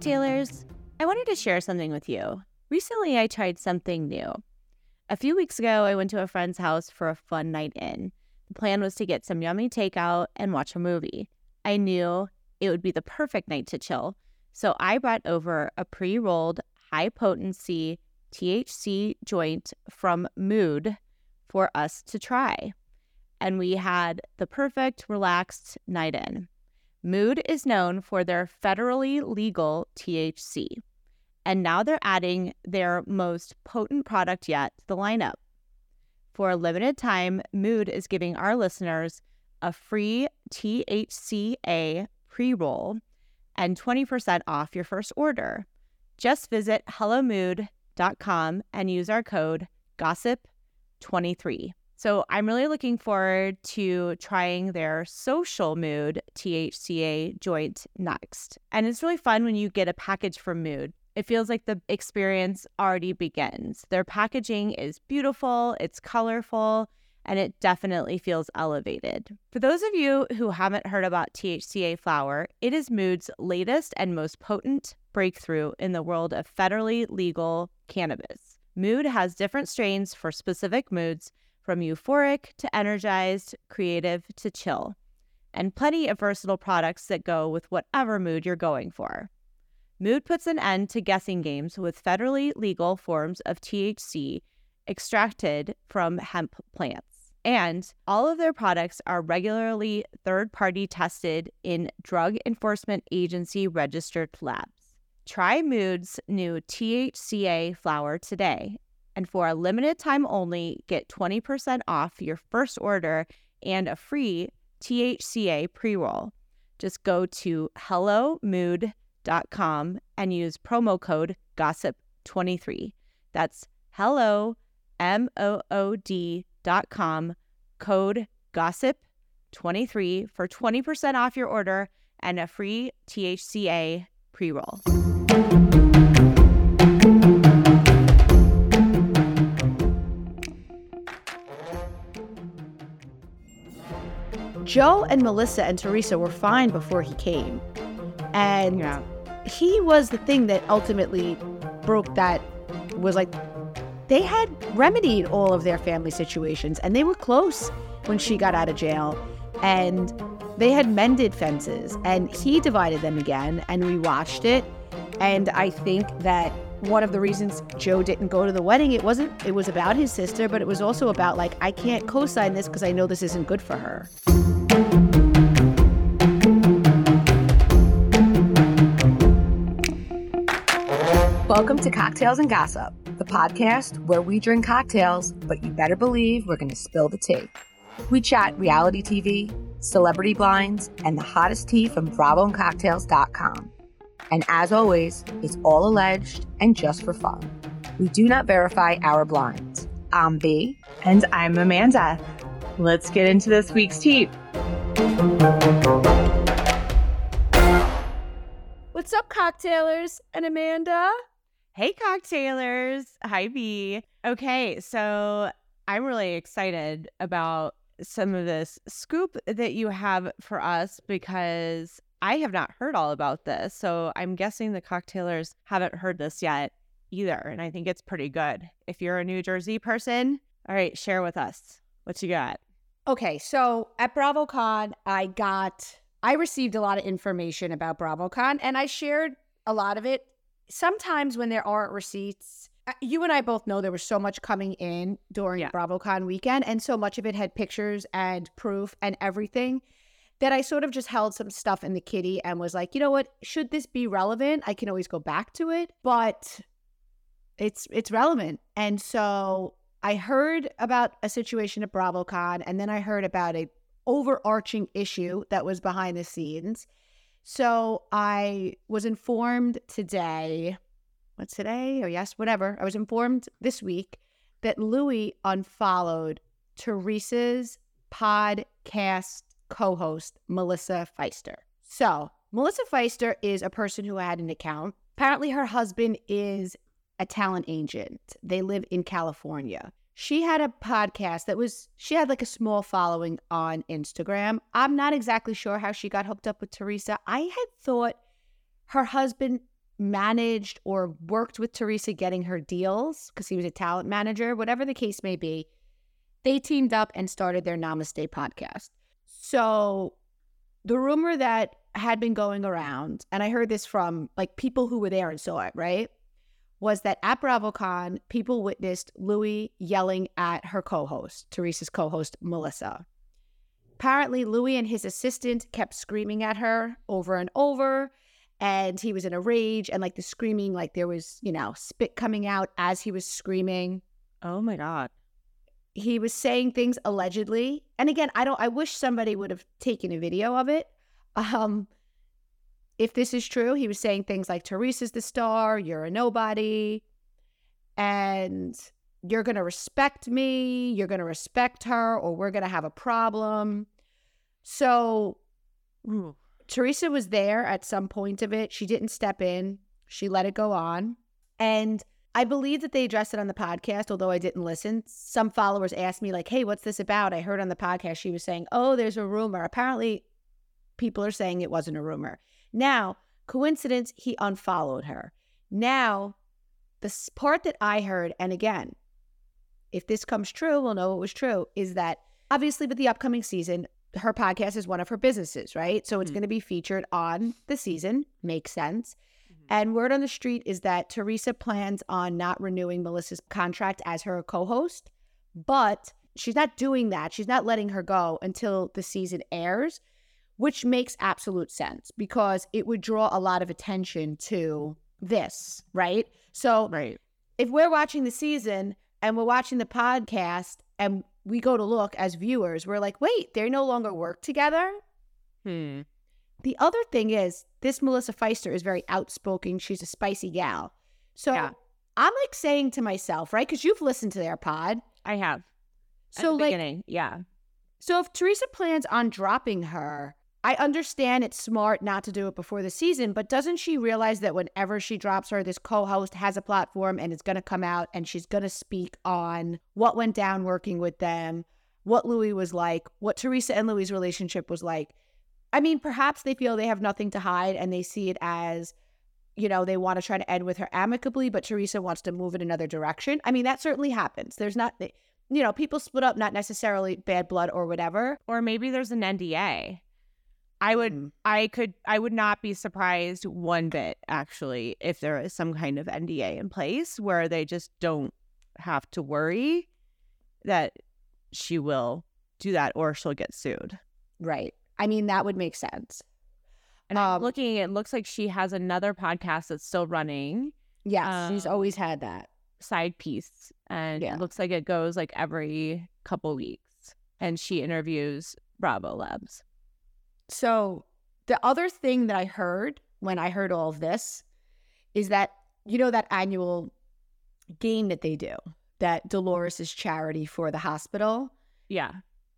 cocktailers, I wanted to share something with you. Recently, I tried something new. A few weeks ago, I went to a friend's house for a fun night in. The plan was to get some yummy takeout and watch a movie. I knew it would be the perfect night to chill, so I brought over a pre rolled, high potency THC joint from Mood for us to try. And we had the perfect, relaxed night in. Mood is known for their federally legal THC. And now they're adding their most potent product yet to the lineup. For a limited time, Mood is giving our listeners a free THCA pre roll and 20% off your first order. Just visit hellomood.com and use our code GOSSIP23. So I'm really looking forward to trying their social mood THCA joint next. And it's really fun when you get a package from Mood. It feels like the experience already begins. Their packaging is beautiful, it's colorful, and it definitely feels elevated. For those of you who haven't heard about THCA flower, it is Mood's latest and most potent breakthrough in the world of federally legal cannabis. Mood has different strains for specific moods from euphoric to energized, creative to chill, and plenty of versatile products that go with whatever mood you're going for. Mood puts an end to guessing games with federally legal forms of THC extracted from hemp plants. And all of their products are regularly third party tested in Drug Enforcement Agency registered labs. Try Mood's new THCA flower today and for a limited time only, get 20% off your first order and a free THCA pre roll. Just go to hellomood.com and use promo code GOSSIP23. That's hello, M O O D.com, code GOSSIP23 for 20% off your order and a free THCA pre roll. Joe and Melissa and Teresa were fine before he came. And Yeah. he was the thing that ultimately broke that was like they had remedied all of their family situations and they were close when she got out of jail and they had mended fences and he divided them again and we watched it and I think that one of the reasons Joe didn't go to the wedding it wasn't it was about his sister but it was also about like I can't co-sign this because I know this isn't good for her. Welcome to Cocktails and Gossip, the podcast where we drink cocktails, but you better believe we're going to spill the tea. We chat reality TV, celebrity blinds, and the hottest tea from BravoandCocktails.com. And as always, it's all alleged and just for fun. We do not verify our blinds. I'm B. And I'm Amanda. Let's get into this week's tea. What's up cocktailers and Amanda? Hey, cocktailers. Hi, B. Okay, so I'm really excited about some of this scoop that you have for us because I have not heard all about this. So I'm guessing the cocktailers haven't heard this yet either. And I think it's pretty good. If you're a New Jersey person, all right, share with us what you got. Okay, so at BravoCon, I got I received a lot of information about BravoCon and I shared a lot of it. Sometimes when there aren't receipts, uh, you and I both know there was so much coming in during Yeah. BravoCon weekend and so much of it had pictures and proof and everything that I sort of just held some stuff in the kitty and was like, you know what, should this be relevant? I can always go back to it, but it's it's relevant. And so I heard about a situation at BravoCon and then I heard about a overarching issue that was behind the scenes. So I was informed today, what's today? Or yes, whatever. I was informed this week that Louis unfollowed Teresa's podcast co host, Melissa Pfeister. So, Melissa Pfeister is a person who had an account. Apparently, her husband is a talent agent. They live in California. She had a podcast that was, she had like a small following on Instagram. I'm not exactly sure how she got hooked up with Teresa. I had thought her husband managed or worked with Teresa getting her deals because he was a talent manager, whatever the case may be. They teamed up and started their Namaste podcast. So the rumor that had been going around, and I heard this from like people who were there and saw it, right? Was that at BravoCon, people witnessed Louis yelling at her co host, Teresa's co host, Melissa. Apparently, Louis and his assistant kept screaming at her over and over and he was in a rage and like the screaming like there was you know spit coming out as he was screaming. Oh my god. He was saying things allegedly and again i don't i wish somebody would have taken a video of it. Um if this is true he was saying things like teresa's the star you're a nobody and you're going to respect me you're going to respect her or we're going to have a problem so Ooh. Teresa was there at some point of it. She didn't step in, she let it go on. And I believe that they addressed it on the podcast, although I didn't listen. Some followers asked me, like, hey, what's this about? I heard on the podcast she was saying, oh, there's a rumor. Apparently, people are saying it wasn't a rumor. Now, coincidence, he unfollowed her. Now, the part that I heard, and again, if this comes true, we'll know it was true, is that obviously with the upcoming season, her podcast is one of her businesses, right? So it's mm-hmm. going to be featured on the season. Makes sense. Mm-hmm. And word on the street is that Teresa plans on not renewing Melissa's contract as her co host, but she's not doing that. She's not letting her go until the season airs, which makes absolute sense because it would draw a lot of attention to this, right? So, right. if we're watching the season and we're watching the podcast and we go to look as viewers, we're like, wait, they no longer work together. Hmm. The other thing is, this Melissa Pfeister is very outspoken. She's a spicy gal. So yeah. I'm like saying to myself, right? Because you've listened to their pod. I have. So, like, beginning. yeah. So if Teresa plans on dropping her, I understand it's smart not to do it before the season, but doesn't she realize that whenever she drops her, this co host has a platform and it's going to come out and she's going to speak on what went down working with them, what Louis was like, what Teresa and Louis' relationship was like? I mean, perhaps they feel they have nothing to hide and they see it as, you know, they want to try to end with her amicably, but Teresa wants to move in another direction. I mean, that certainly happens. There's not, you know, people split up, not necessarily bad blood or whatever. Or maybe there's an NDA. I would mm. I could I would not be surprised one bit actually if there is some kind of NDA in place where they just don't have to worry that she will do that or she'll get sued. Right. I mean that would make sense. And um, I'm looking it looks like she has another podcast that's still running. Yes, um, she's always had that side piece and yeah. it looks like it goes like every couple weeks and she interviews Bravolebs. So, the other thing that I heard when I heard all of this is that, you know, that annual game that they do, that Dolores' charity for the hospital. Yeah.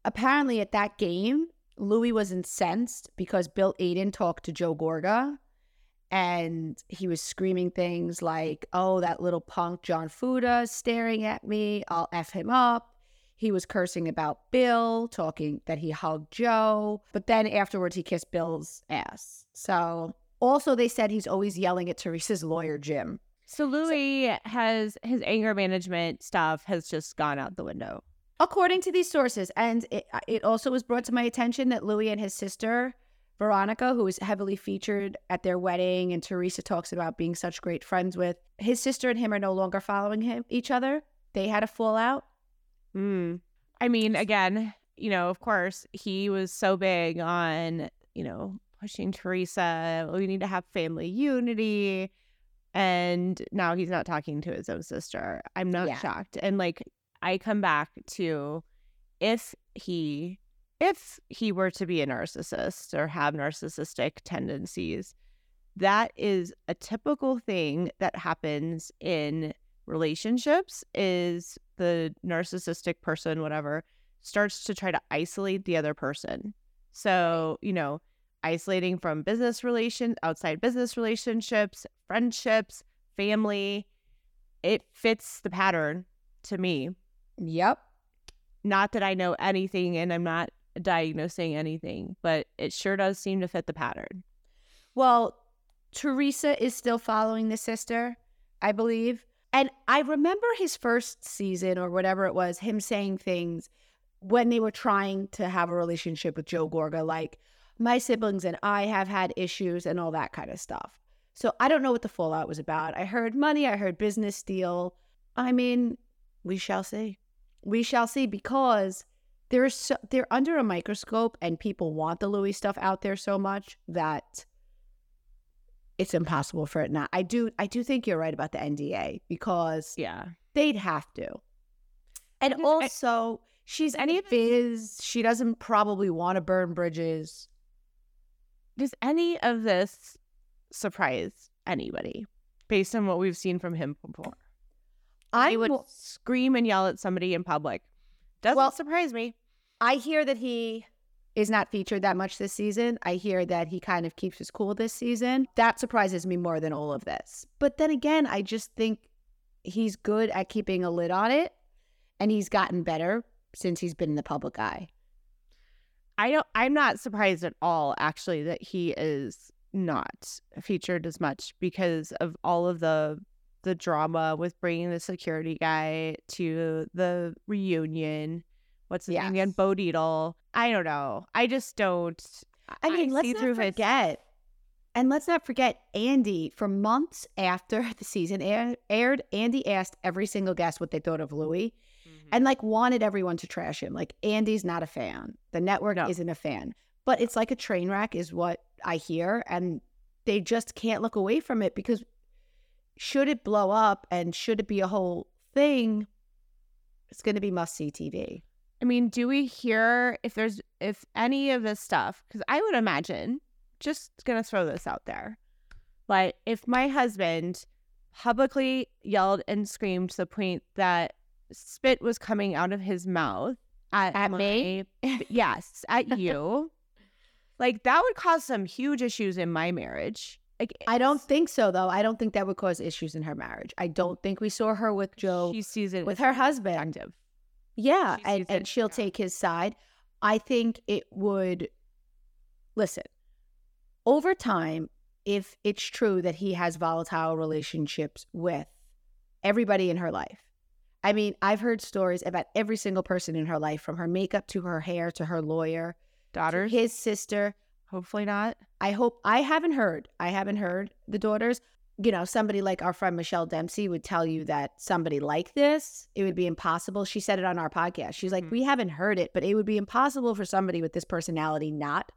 Apparently, at that game, Louis was incensed because Bill Aydin talked to Joe Gorga and he was screaming things like, oh, that little punk John Fuda staring at me. I'll F him up. He was cursing about Bill, talking that he hugged Joe, but then afterwards he kissed Bill's ass. So also they said he's always yelling at Teresa's lawyer, Jim. So Louis so, has his anger management stuff has just gone out the window. According to these sources, and it, uh, it also was brought to my attention that Louis and his sister Veronica, who was heavily featured at their wedding, and Teresa talks about being such great friends with. His sister and him are no longer following him each other. They had a fallout. Mm. I mean, again, you know, of course, he was so big on, you know, pushing Teresa. We need to have family unity. And now he's not talking to his own sister. I'm not yeah. shocked. And like, I come back to if he if he were to be a narcissist or have narcissistic tendencies, that is a typical thing that happens in relationships is the narcissistic person, whatever, starts to try to isolate the other person. So, you know, isolating from business relation, outside business relationships, friendships, family, it fits the pattern to me. Yep. Not that I know anything and I'm not diagnosing anything, but it sure does seem to fit the pattern. Well, Teresa is still following the sister, I believe. And I remember his first season or whatever it was, him saying things when they were trying to have a relationship with Joe Gorga, like, my siblings and I have had issues and all that kind of stuff. So I don't know what the fallout was about. I heard money, I heard business deal. I mean, we shall see. We shall see because they're so, they're under a microscope and people want the Louis stuff out there so much that it's impossible for it not. I do I do think you're right about the NDA because Yeah. they'd have to. And also, she's any of biz. She doesn't probably want to burn bridges. Does any of this surprise anybody based on what we've seen from him before? I would scream and yell at somebody in public. Doesn't Well- surprise me. I hear that he is not featured that much this season. I hear that he kind of keeps his cool this season. That surprises me more than all of this. But then again, I just think he's good at keeping a lid on it and he's gotten better since he's been in the public eye. I don't I'm not surprised at all actually that he is not featured as much because of all of the the drama with bringing the security guy to the reunion. What's his name again? Yes. Bo Dietl. I don't know. I just don't. I mean, let's see not through his- forget, and let's not forget Andy. For months after the season air, aired, Andy asked every single guest what they thought of Louis, Mm-hmm. and like wanted everyone to trash him. Like Andy's not a fan. The network No. isn't a fan. But it's like a train wreck, is what I hear, and they just can't look away from it because should it blow up and should it be a whole thing, it's going to be must see TV. I mean, do we hear if there's if any of this stuff? Because I would imagine, just gonna throw this out there, but if my husband publicly yelled and screamed to the point that spit was coming out of his mouth at, At me? yes, at you, like that would cause some huge issues in my marriage. Like I don't think so, though. I don't think that would cause issues in her marriage. I don't think we saw her with Joe. she sees it with her husband. productive. Yeah, and, and she'll yeah. take his side. I think it would listen. Over time, if it's true that he has volatile relationships with everybody in her life. I mean, I've heard stories about every single person in her life, from her makeup to her hair to her lawyer, daughter, his sister. hopefully not. I hope I haven't heard. I haven't heard the daughters. You know, somebody like our friend Michelle Dempsey would tell you that somebody like this, it would be impossible. She said it on our podcast. She's like, Mhm. we haven't heard it, but it would be impossible for somebody with this personality not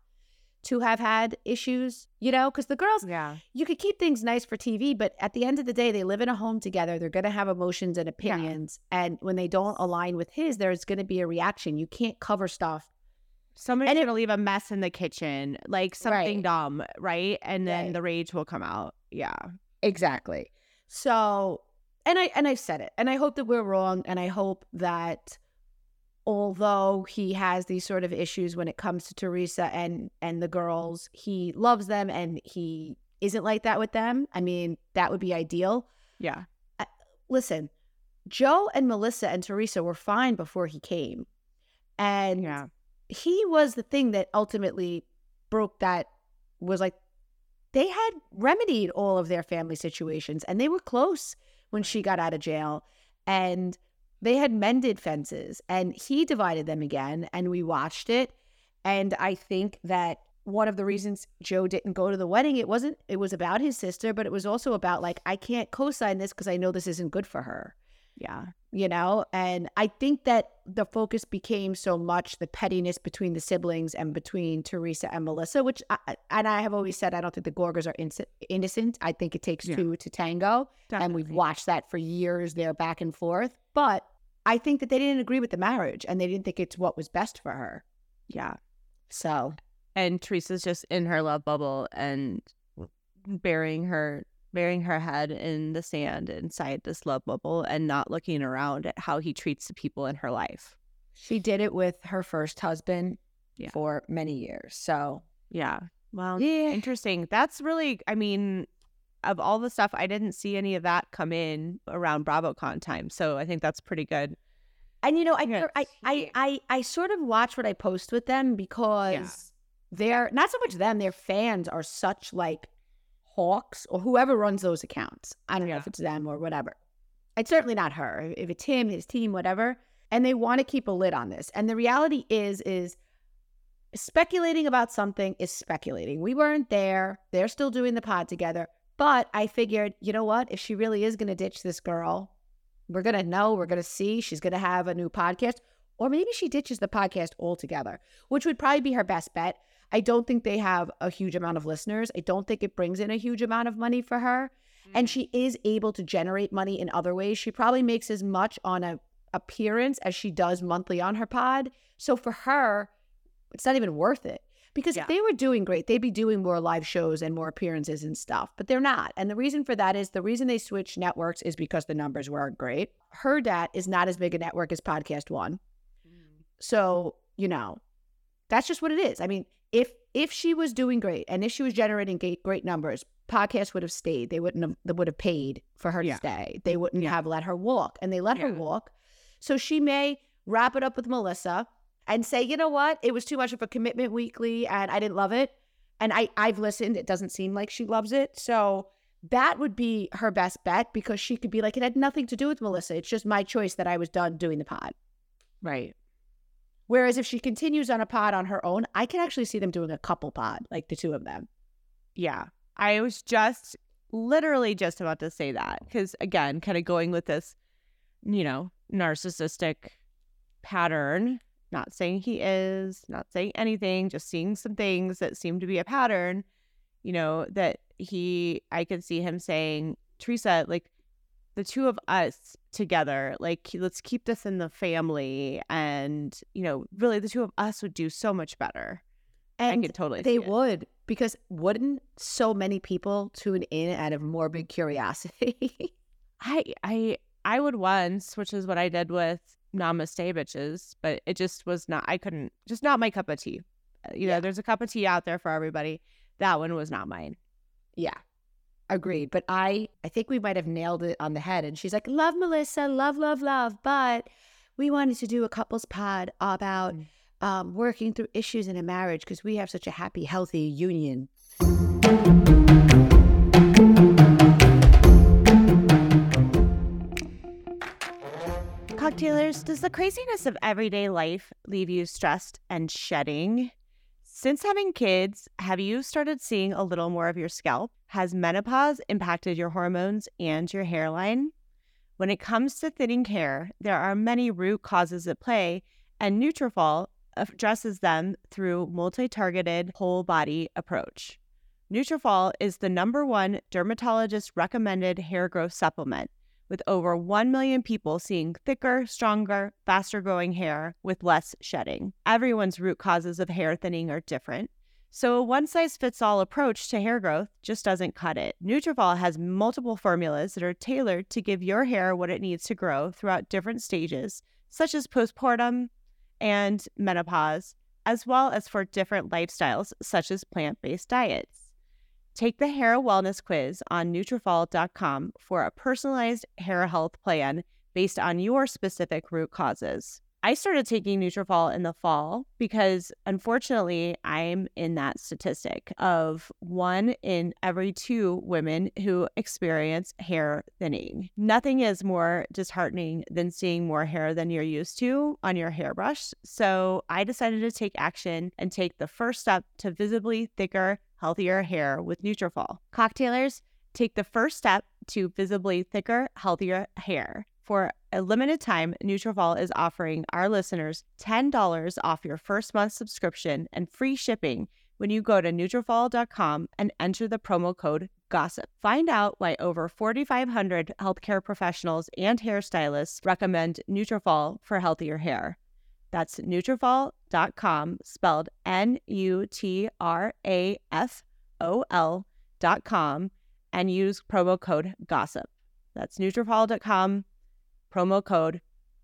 to have had issues, you know, because the girls, Yeah, you could keep things nice for TV, but at the end of the day, they live in a home together. They're going to have emotions and opinions. And when they don't align with his, there's going to be a reaction. You can't cover stuff. Somebody's And it- gonna leave a mess in the kitchen, like something Right. dumb, right? And then Right. the rage will come out. Yeah. Exactly. So, and I and I've said it, and I hope that we're wrong, and I hope that although he has these sort of issues when it comes to Teresa and and the girls, he loves them and he isn't like that with them. I mean, that would be ideal. Yeah. Uh, listen, Joe and Melissa and Teresa were fine before he came. And Yeah. he was the thing that ultimately broke that was like they had remedied all of their family situations and they were close when she got out of jail and they had mended fences and he divided them again and we watched it and i think that one of the reasons joe didn't go to the wedding it wasn't it was about his sister but it was also about like i can't co-sign this because i know this isn't good for her Yeah. you know and i think that the focus became so much the pettiness between the siblings and between teresa and melissa which I, and i have always said i don't think the gorgas are inc- innocent i think it takes Yeah. two to tango and we've watched that for years they're back and forth but i think that they didn't agree with the marriage and they didn't think it's what was best for her Yeah. so And Teresa's just in her love bubble and mm. burying her burying her head in the sand inside this love bubble and not looking around at how he treats the people in her life. she did it with her first husband Yeah. for many years so Yeah. Well, yeah interesting. That's really I mean, of all the stuff, I didn't see any of that come in around BravoCon time. So I think that's pretty good. And you know, I, Yeah, I, I. I, I sort of watch what I post with them because they're not so much them. Their fans are such like Hawks or whoever runs those accounts. I don't know if it's them or whatever. It's certainly not her. If it's him, his team, whatever. And they want to keep a lid on this. And the reality is, is speculating about something is speculating. We weren't there. They're still doing the pod together. But I figured, you know what? If she really is going to ditch this girl, we're going to know, we're going to see. She's going to have a new podcast. Or maybe she ditches the podcast altogether, which would probably be her best bet. I don't think they have a huge amount of listeners. I don't think it brings in a huge amount of money for her. And mm. she is able to generate money in other ways. She probably makes as much on a appearance as she does monthly on her pod. So for her, it's not even worth it. Because Yeah. if they were doing great, they'd be doing more live shows and more appearances and stuff. But they're not. And the reason for that is the reason they switched networks is because the numbers weren't great. Her dat is not as big a network as Podcast One. Mm. So, you know, that's just what it is. I mean, if if she was doing great and if she was generating great, great numbers, podcast would have stayed. They wouldn't have they would have paid for her Yeah. to stay. They wouldn't have let her walk. And they let her walk. So she may wrap it up with Melissa and say, you know what? It was too much of a commitment weekly and I didn't love it. And I, I've listened. It doesn't seem like she loves it. So that would be her best bet because she could be like, it had nothing to do with Melissa. It's just my choice that I was done doing the pod. Right. Whereas if she continues on a pod on her own, I can actually see them doing a couple pod, like the two of them. Yeah. I was just literally just about to say that because, again, kind of going with this, you know, narcissistic pattern, not saying he is, not saying anything, just seeing some things that seem to be a pattern, you know, that he, I could see him saying, Teresa, like, the two of us together, like, let's keep this in the family. And, you know, really, the two of us would do so much better. I And could totally they would, because wouldn't so many people tune in out of morbid curiosity? I I I would once, which is what I did with Namaste bitches, but it just was not. I couldn't. Just not my cup of tea. You Yeah. know, there's a cup of tea out there for everybody. That one was not mine. yeah. Agreed. But I I think we might have nailed it on the head. And she's like, love Melissa, love, love, love. But we wanted to do a couples pod about Mm. um, working through issues in a marriage because we have such a happy, healthy union. Cocktailers, does the craziness of everyday life leave you stressed and shedding? Since having kids, have you started seeing a little more of your scalp? Has menopause impacted your hormones and your hairline? When it comes to thinning hair, there are many root causes at play, and Nutrafol addresses them through multi-targeted whole body approach. Nutrafol is the number one dermatologist recommended hair growth supplement with over 1 million people seeing thicker, stronger, faster growing hair with less shedding. Everyone's root causes of hair thinning are different. So a one size fits all approach to hair growth just doesn't cut it. Nutrafol has multiple formulas that are tailored to give your hair what it needs to grow throughout different stages, such as postpartum and menopause, as well as for different lifestyles such as plant-based diets. Take the hair wellness quiz on Nutrafol.com for a personalized hair health plan based on your specific root causes. I started taking Nutrafol in the fall because unfortunately I'm in that statistic of one in every two women who experience hair thinning. Nothing is more disheartening than seeing more hair than you're used to on your hairbrush. So I decided to take action and take the first step to visibly thicker, healthier hair with Nutrafol. Cocktailers, take the first step to visibly thicker, healthier hair. For a limited time, Nutrafol is offering our listeners $10 off your first month subscription and free shipping when you go to Nutrafol.com and enter the promo code GOSSIP. Find out why over 4,500 healthcare professionals and hairstylists recommend Nutrafol for healthier hair. That's Nutrafol.com, spelled N-U-T-R-A-F-O-L dot com, and use promo code GOSSIP. That's Nutrafol.com, promo code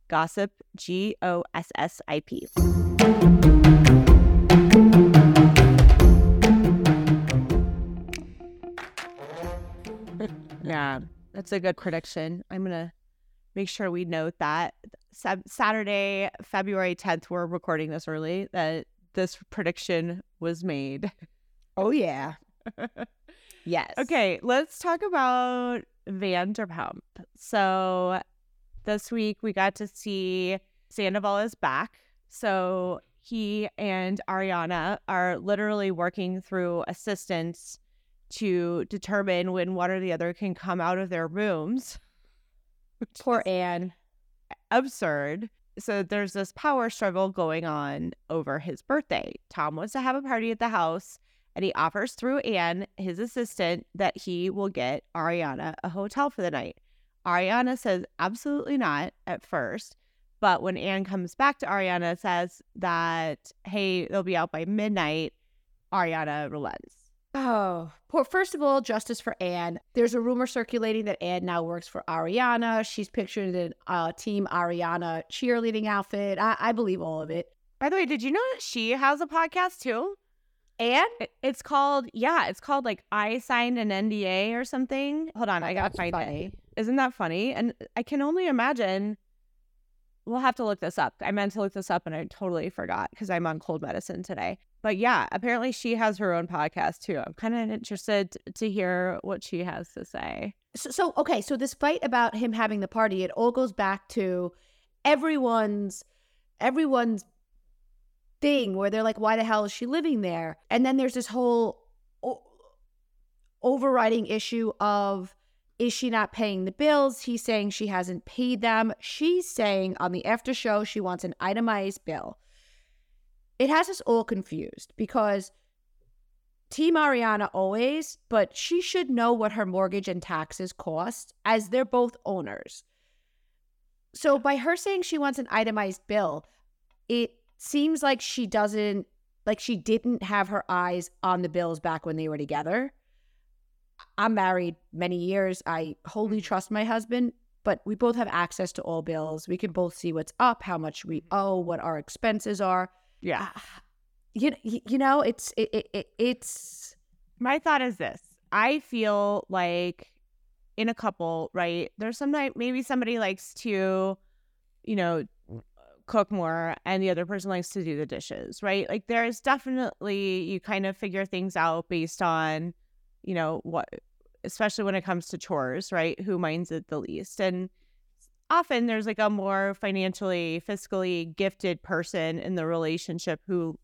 GOSSIP, G O S S I P. yeah, that's a good prediction. I'm going to make sure we note that Saturday, February 10th, we're recording this early, that this prediction was made. Oh, yeah. Yes. Okay, let's talk about Vanderpump. So this week we got to see Sandoval is back. So he and Ariana are literally working through assistants to determine when one or the other can come out of their rooms. Poor Ann. Absurd. So there's this power struggle going on over his birthday. Tom wants to have a party at the house and he offers through Ann, his assistant, that he will get Ariana a hotel for the night. Ariana says absolutely not at first, but when Ann comes back to Ariana, says that hey, they'll be out by midnight. Ariana relents. Oh. First of all, justice for Ann. There's a rumor circulating that Ann now works for Ariana. She's pictured in a uh, Team Ariana cheerleading outfit. I, I believe all of it. By the way, did you know that she has a podcast too? Ann? It- It's called yeah, it's called like I signed an NDA or something. Hold on, I gotta That's find funny. it. Isn't that funny? And I can only imagine. We'll have to look this up. I meant to look this up and I totally forgot because I'm on cold medicine today. But yeah, apparently she has her own podcast too. I'm kind of interested to hear what she has to say. So, so okay, so this fight about him having the party, it all goes back to everyone's everyone's thing where they're like, why the hell is she living there? And then there's this whole o- overriding issue of is she not paying the bills? He's saying she hasn't paid them. She's saying on the after show she wants an itemized bill. It has us all confused because Team Ariana always, but she should know what her mortgage and taxes cost as they're both owners. So by her saying she wants an itemized bill, it seems like she doesn't like she didn't have her eyes on the bills back when they were together. I'm married many years. I wholly mm-hmm. trust my husband, but we both have access to all bills. We can both see what's up, how much we mm-hmm. owe, what our expenses are. Yeah. Ah, you you know, it's it, it, it it's My thought is this I feel like in a couple, right? There's some night maybe somebody likes to, you know, cook more and the other person likes to do the dishes, right? Like there's definitely you kind of figure things out based on, you know, what especially when it comes to chores, right? Who minds it the least. And often there's like a more financially, fiscally gifted person in the relationship who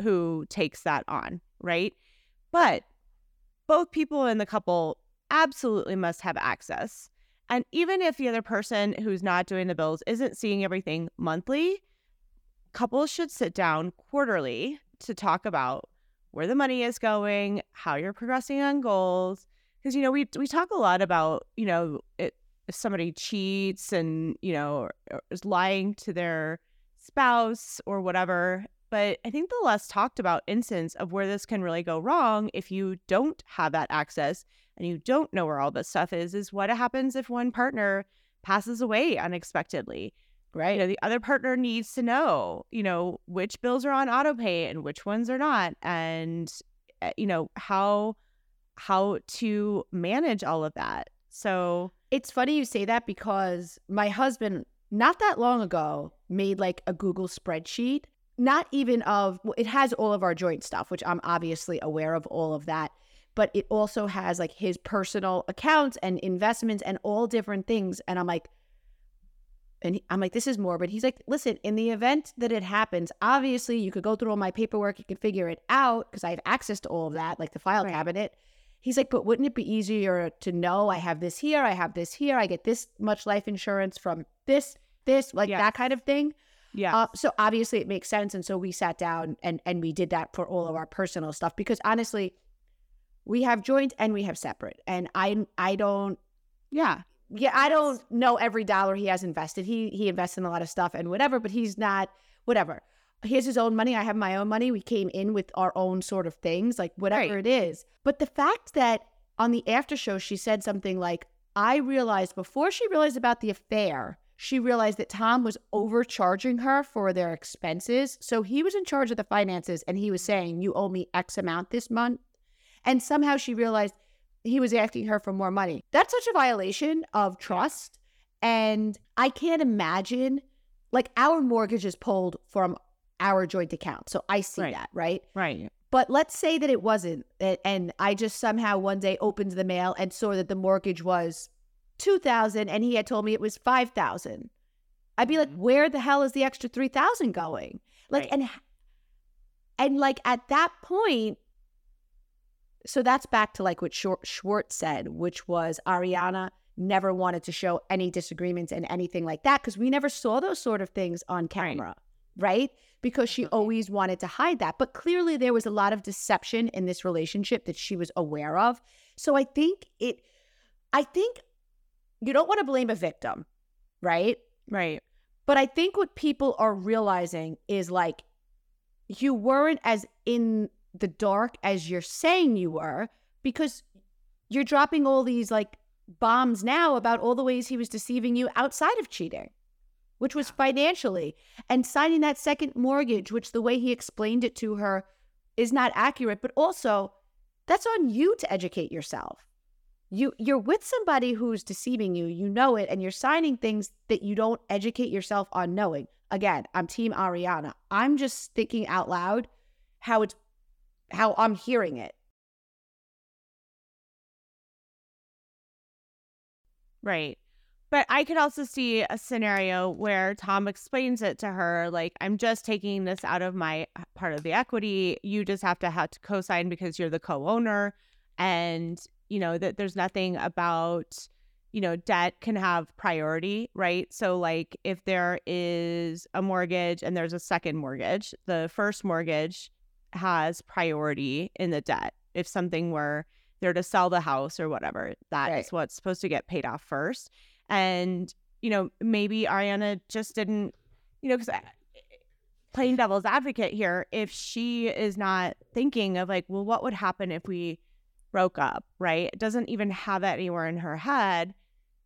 who takes that on, right? But both people in the couple absolutely must have access. And even if the other person who's not doing the bills isn't seeing everything monthly, couples should sit down quarterly to talk about where the money is going, how you're progressing on goals. Because, you know, we, we talk a lot about, you know, it, if somebody cheats and, you know, is lying to their spouse or whatever. But I think the less talked about instance of where this can really go wrong if you don't have that access and you don't know where all this stuff is, is what happens if one partner passes away unexpectedly. right. You know, the other partner needs to know, you know, which bills are on autopay and which ones are not, and uh, you know how how to manage all of that. So It's funny you say that because my husband, not that long ago, made like a Google spreadsheet, not even of, it has all of our joint stuff, which I'm obviously aware of all of that, but it also has like his personal accounts and investments and all different things. And I'm like, and I'm like, this is morbid. He's like, listen, in the event that it happens, obviously you could go through all my paperwork, you could figure it out because I have access to all of that, like the file Right. cabinet. He's like, but wouldn't it be easier to know I have this here, I have this here, I get this much life insurance from this, this, like Yes. that kind of thing? yeah, Uh, so obviously it makes sense. And so we sat down and, and we did that for all of our personal stuff because honestly, we have joint and we have separate. And I I don't yeah, yeah, I don't know every dollar he has invested. He he invests in a lot of stuff and whatever, but he's not whatever. He has his own money. I have my own money. We came in with our own sort of things, like whatever Right. it is. But the fact that on the after show she said something like, I realized before she realized about the affair, she realized that Tom was overcharging her for their expenses. So he was in charge of the finances and he was mm. saying, You owe me X amount this month. And somehow she realized he was asking her for more money. That's such a violation of trust. And I can't imagine, like, our mortgage is pulled from our joint account. So I see Right. that, right? right. But let's say that it wasn't, and I just somehow one day opened the mail and saw that the mortgage was two thousand, and he had told me it was five thousand. I'd be like, Mhm. where the hell is the extra three thousand going? Like, Right. and and like at that point, so that's back to like what Schwar- Schwartz said, which was Ariana never wanted to show any disagreements and anything like that because we never saw those sort of things on camera, right? Because she mm-hmm. always wanted to hide that. But clearly there was a lot of deception in this relationship that she was aware of. So I think it, I think you don't want to blame a victim, right? Right. But I think what people are realizing is like you weren't as in the dark as you're saying you were because you're dropping all these like bombs now about all the ways he was deceiving you outside of cheating, which was financially and signing that second mortgage, which the way he explained it to her is not accurate, but also that's on you to educate yourself. You you're with somebody who's deceiving you, you know it, and you're signing things that you don't educate yourself on knowing. Again, I'm team Ariana. I'm just thinking out loud how it's how I'm hearing it. Right. But I could also see a scenario where Tom explains it to her like, I'm just taking this out of my uh, part of the equity. You just have to have to co sign because you're the co owner. And, you know, that there's nothing about, you know, debt can have priority, right? So, like, if there is a mortgage and there's a second mortgage, the first mortgage has priority in the debt. If something were there to sell the house or whatever, that is Right. what's supposed to get paid off first. And, you know, maybe Ariana just didn't, you know, because playing devil's advocate here, if she is not thinking of like, well, what would happen if we broke up, right? It doesn't even have that anywhere in her head.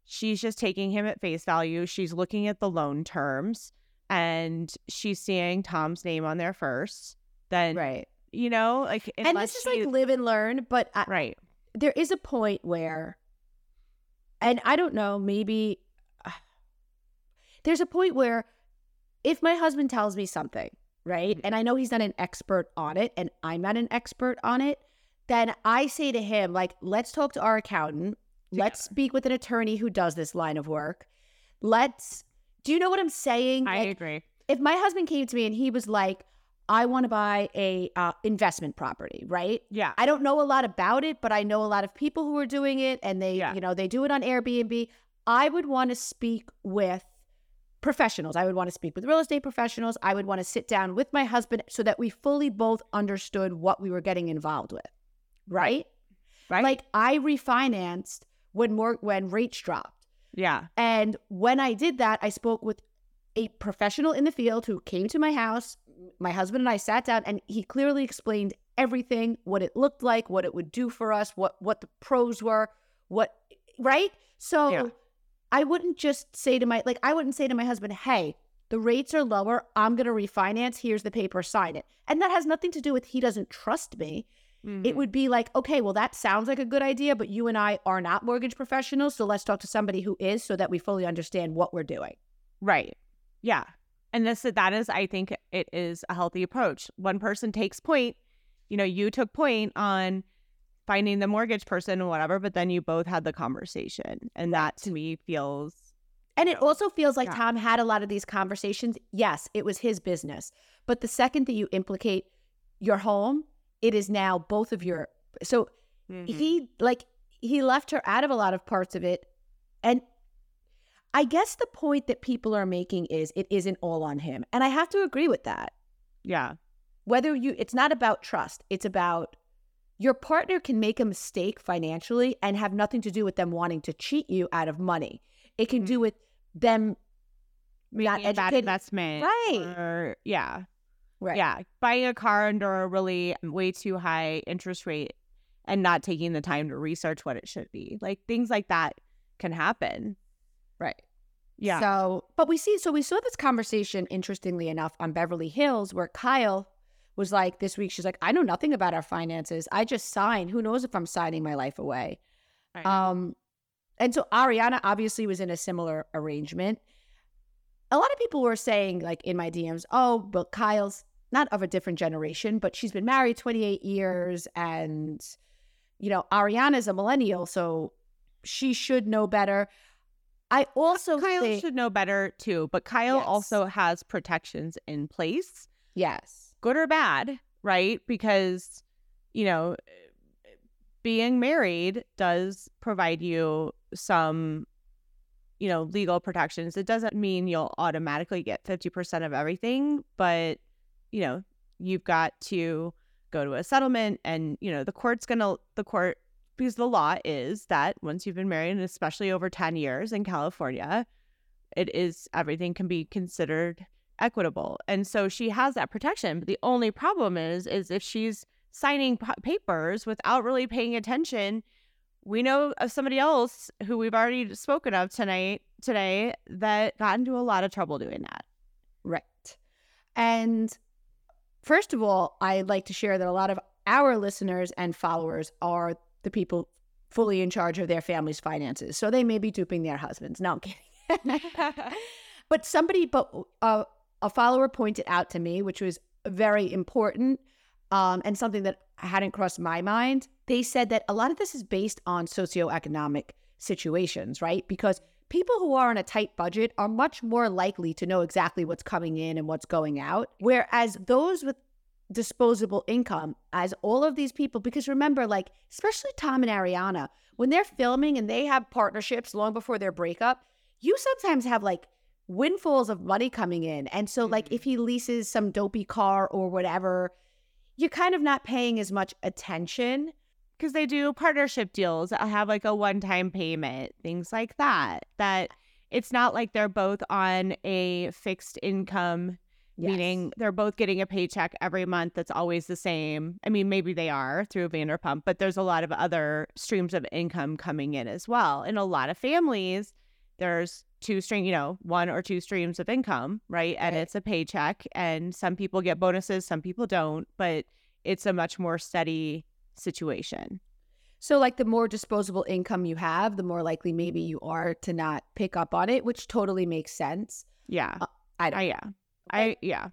She's just taking him at face value. She's looking at the loan terms and she's seeing Tom's name on there first. Then, Right. you know, like, And this is she- like live and learn, but I, right. there is a point where, and I don't know, maybe there's a point where if my husband tells me something, right, Mhm. and I know he's not an expert on it and I'm not an expert on it, then I say to him, like, let's talk to our accountant. Let's speak with an attorney who does this line of work. Let's, do you know what I'm saying? I Like, agree. if my husband came to me and he was like, I want to buy a uh, investment property, right? Yeah. I don't know a lot about it, but I know a lot of people who are doing it and they, Yeah. you know, they do it on Airbnb. I would want to speak with professionals. I would want to speak with real estate professionals. I would want to sit down with my husband so that we fully both understood what we were getting involved with. Right? Right. Like I refinanced when more when rates dropped. yeah. And when I did that, I spoke with a professional in the field who came to my house. My husband and I sat down and he clearly explained everything, what it looked like, what it would do for us, what what the pros were, what right? So Yeah. I wouldn't just say to my like I wouldn't say to my husband, "Hey, the rates are lower. I'm going to refinance. Here's the paper, sign it." And that has nothing to do with he doesn't trust me. It Mhm. would be like, okay, well, that sounds like a good idea, but you and I are not mortgage professionals. So let's talk to somebody who is so that we fully understand what we're doing. Right. Yeah. And this that is I think it is a healthy approach. One person takes point, you know, you took point on finding the mortgage person or whatever, but then you both had the conversation. And that to me feels And it also feels like Yeah. Tom had a lot of these conversations. Yes, it was his business. But the second that you implicate your home, it is now both of your. So Mm-hmm. he, like, he left her out of a lot of parts of it. And I guess the point that people are making is it isn't all on him. And I have to agree with that. yeah. whether you it's not about trust it's about your partner can make a mistake financially and have nothing to do with them wanting to cheat you out of money it can do mm-hmm. with them not Making a bad investment. Right. Or, yeah. right Yeah. Buying a car under a really way too high interest rate and not taking the time to research what it should be. Like things like that can happen. Right Yeah. so but we see so we saw this conversation interestingly enough on beverly hills where kyle was like this week she's like i know nothing about our finances i just sign who knows if i'm signing my life away Right. Um, and so Ariana obviously was in a similar arrangement. A lot of people were saying, like in my DMs, oh, but Kyle's not of a different generation, but she's been married 28 years and you know, Ariana's a millennial, so she should know better. I also Kyle think, should know better too, but Kyle Yes. also has protections in place, yes. good or bad, right? Because, you know, being married does provide you some, you know, legal protections. It doesn't mean you'll automatically get 50% of everything, but, you know, you've got to go to a settlement and, you know, the court's going to, the court, because the law is that once you've been married, and especially over 10 years in California, it is everything can be considered equitable. And so she has that protection. But the only problem is, is if she's signing p- papers without really paying attention, we know of somebody else who we've already spoken of tonight, today, that got into a lot of trouble doing that. Right. And first of all, I'd like to share that a lot of our listeners and followers are the people fully in charge of their family's finances. So they may be duping their husbands. No, I'm kidding. but somebody, but uh, a follower pointed out to me, which was very important um, and something that hadn't crossed my mind. They said that a lot of this is based on socioeconomic situations, right? Because people who are on a tight budget are much more likely to know exactly what's coming in and what's going out. Whereas those with disposable income, as all of these people, because remember, like, especially Tom and Ariana, when they're filming and they have partnerships long before their breakup, you sometimes have like windfalls of money coming in. And so, like, if mm-hmm. he leases some dopey car or whatever, you're kind of not paying as much attention. Because they do partnership deals that have like a one time payment, things like that. That it's not like they're both on a fixed income meaning they're both getting a paycheck every month that's always the same. I mean, maybe they are through Vanderpump, but there's a lot of other streams of income coming in as well. In a lot of families, there's two string, you know, one or two streams of income, right? And Right. it's a paycheck. And some people get bonuses, some people don't, but it's a much more steady situation. So, like, the more disposable income you have, the more likely maybe you are to not pick up on it, which totally makes sense. Yeah. Uh, I don't. I, yeah. I, yeah.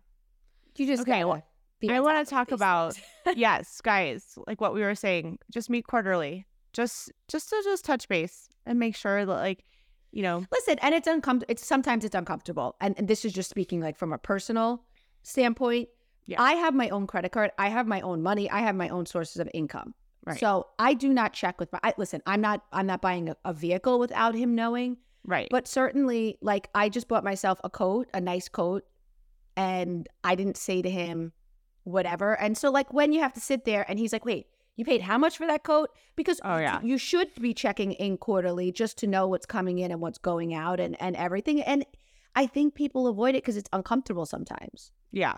you just okay, well, be I wanna talk about- yes, guys, like what we were saying, just meet quarterly. Just just to just touch base and make sure that like, you know, Listen, and it's uncomfortable. It's sometimes it's uncomfortable, and, and this is just speaking like from a personal standpoint. Yeah. I have my own credit card. I have my own money. I have my own sources of income. Right. So I do not check with my. I, listen, I'm not. I'm not buying a, a vehicle without him knowing. right. But certainly, like I just bought myself a coat, a nice coat, and I didn't say to him whatever. And so, like when you have to sit there, and he's like, "Wait, you paid how much for that coat?" Because Oh, yeah. you should be checking in quarterly just to know what's coming in and what's going out and and everything. And I think people avoid it because it's uncomfortable sometimes. yeah.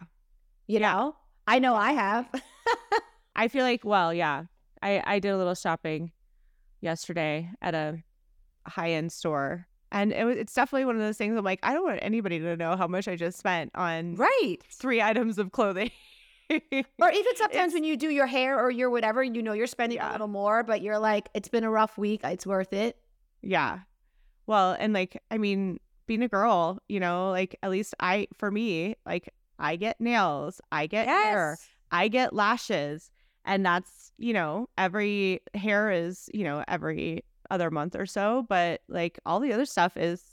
You know, I know I have. I feel like, well, yeah. I I did a little shopping yesterday at a high-end store. And it was, it's definitely one of those things I'm like, I don't want anybody to know how much I just spent on right. three items of clothing. Or even sometimes It's- when you do your hair or your whatever, you know you're spending a little more, but you're like, it's been a rough week. It's worth it. Yeah. Well, and like, I mean, being a girl, you know, like at least I, for me, like I get nails, I get hair, I get lashes. And that's, you know, every hair is, you know, every other month or so. But like all the other stuff is,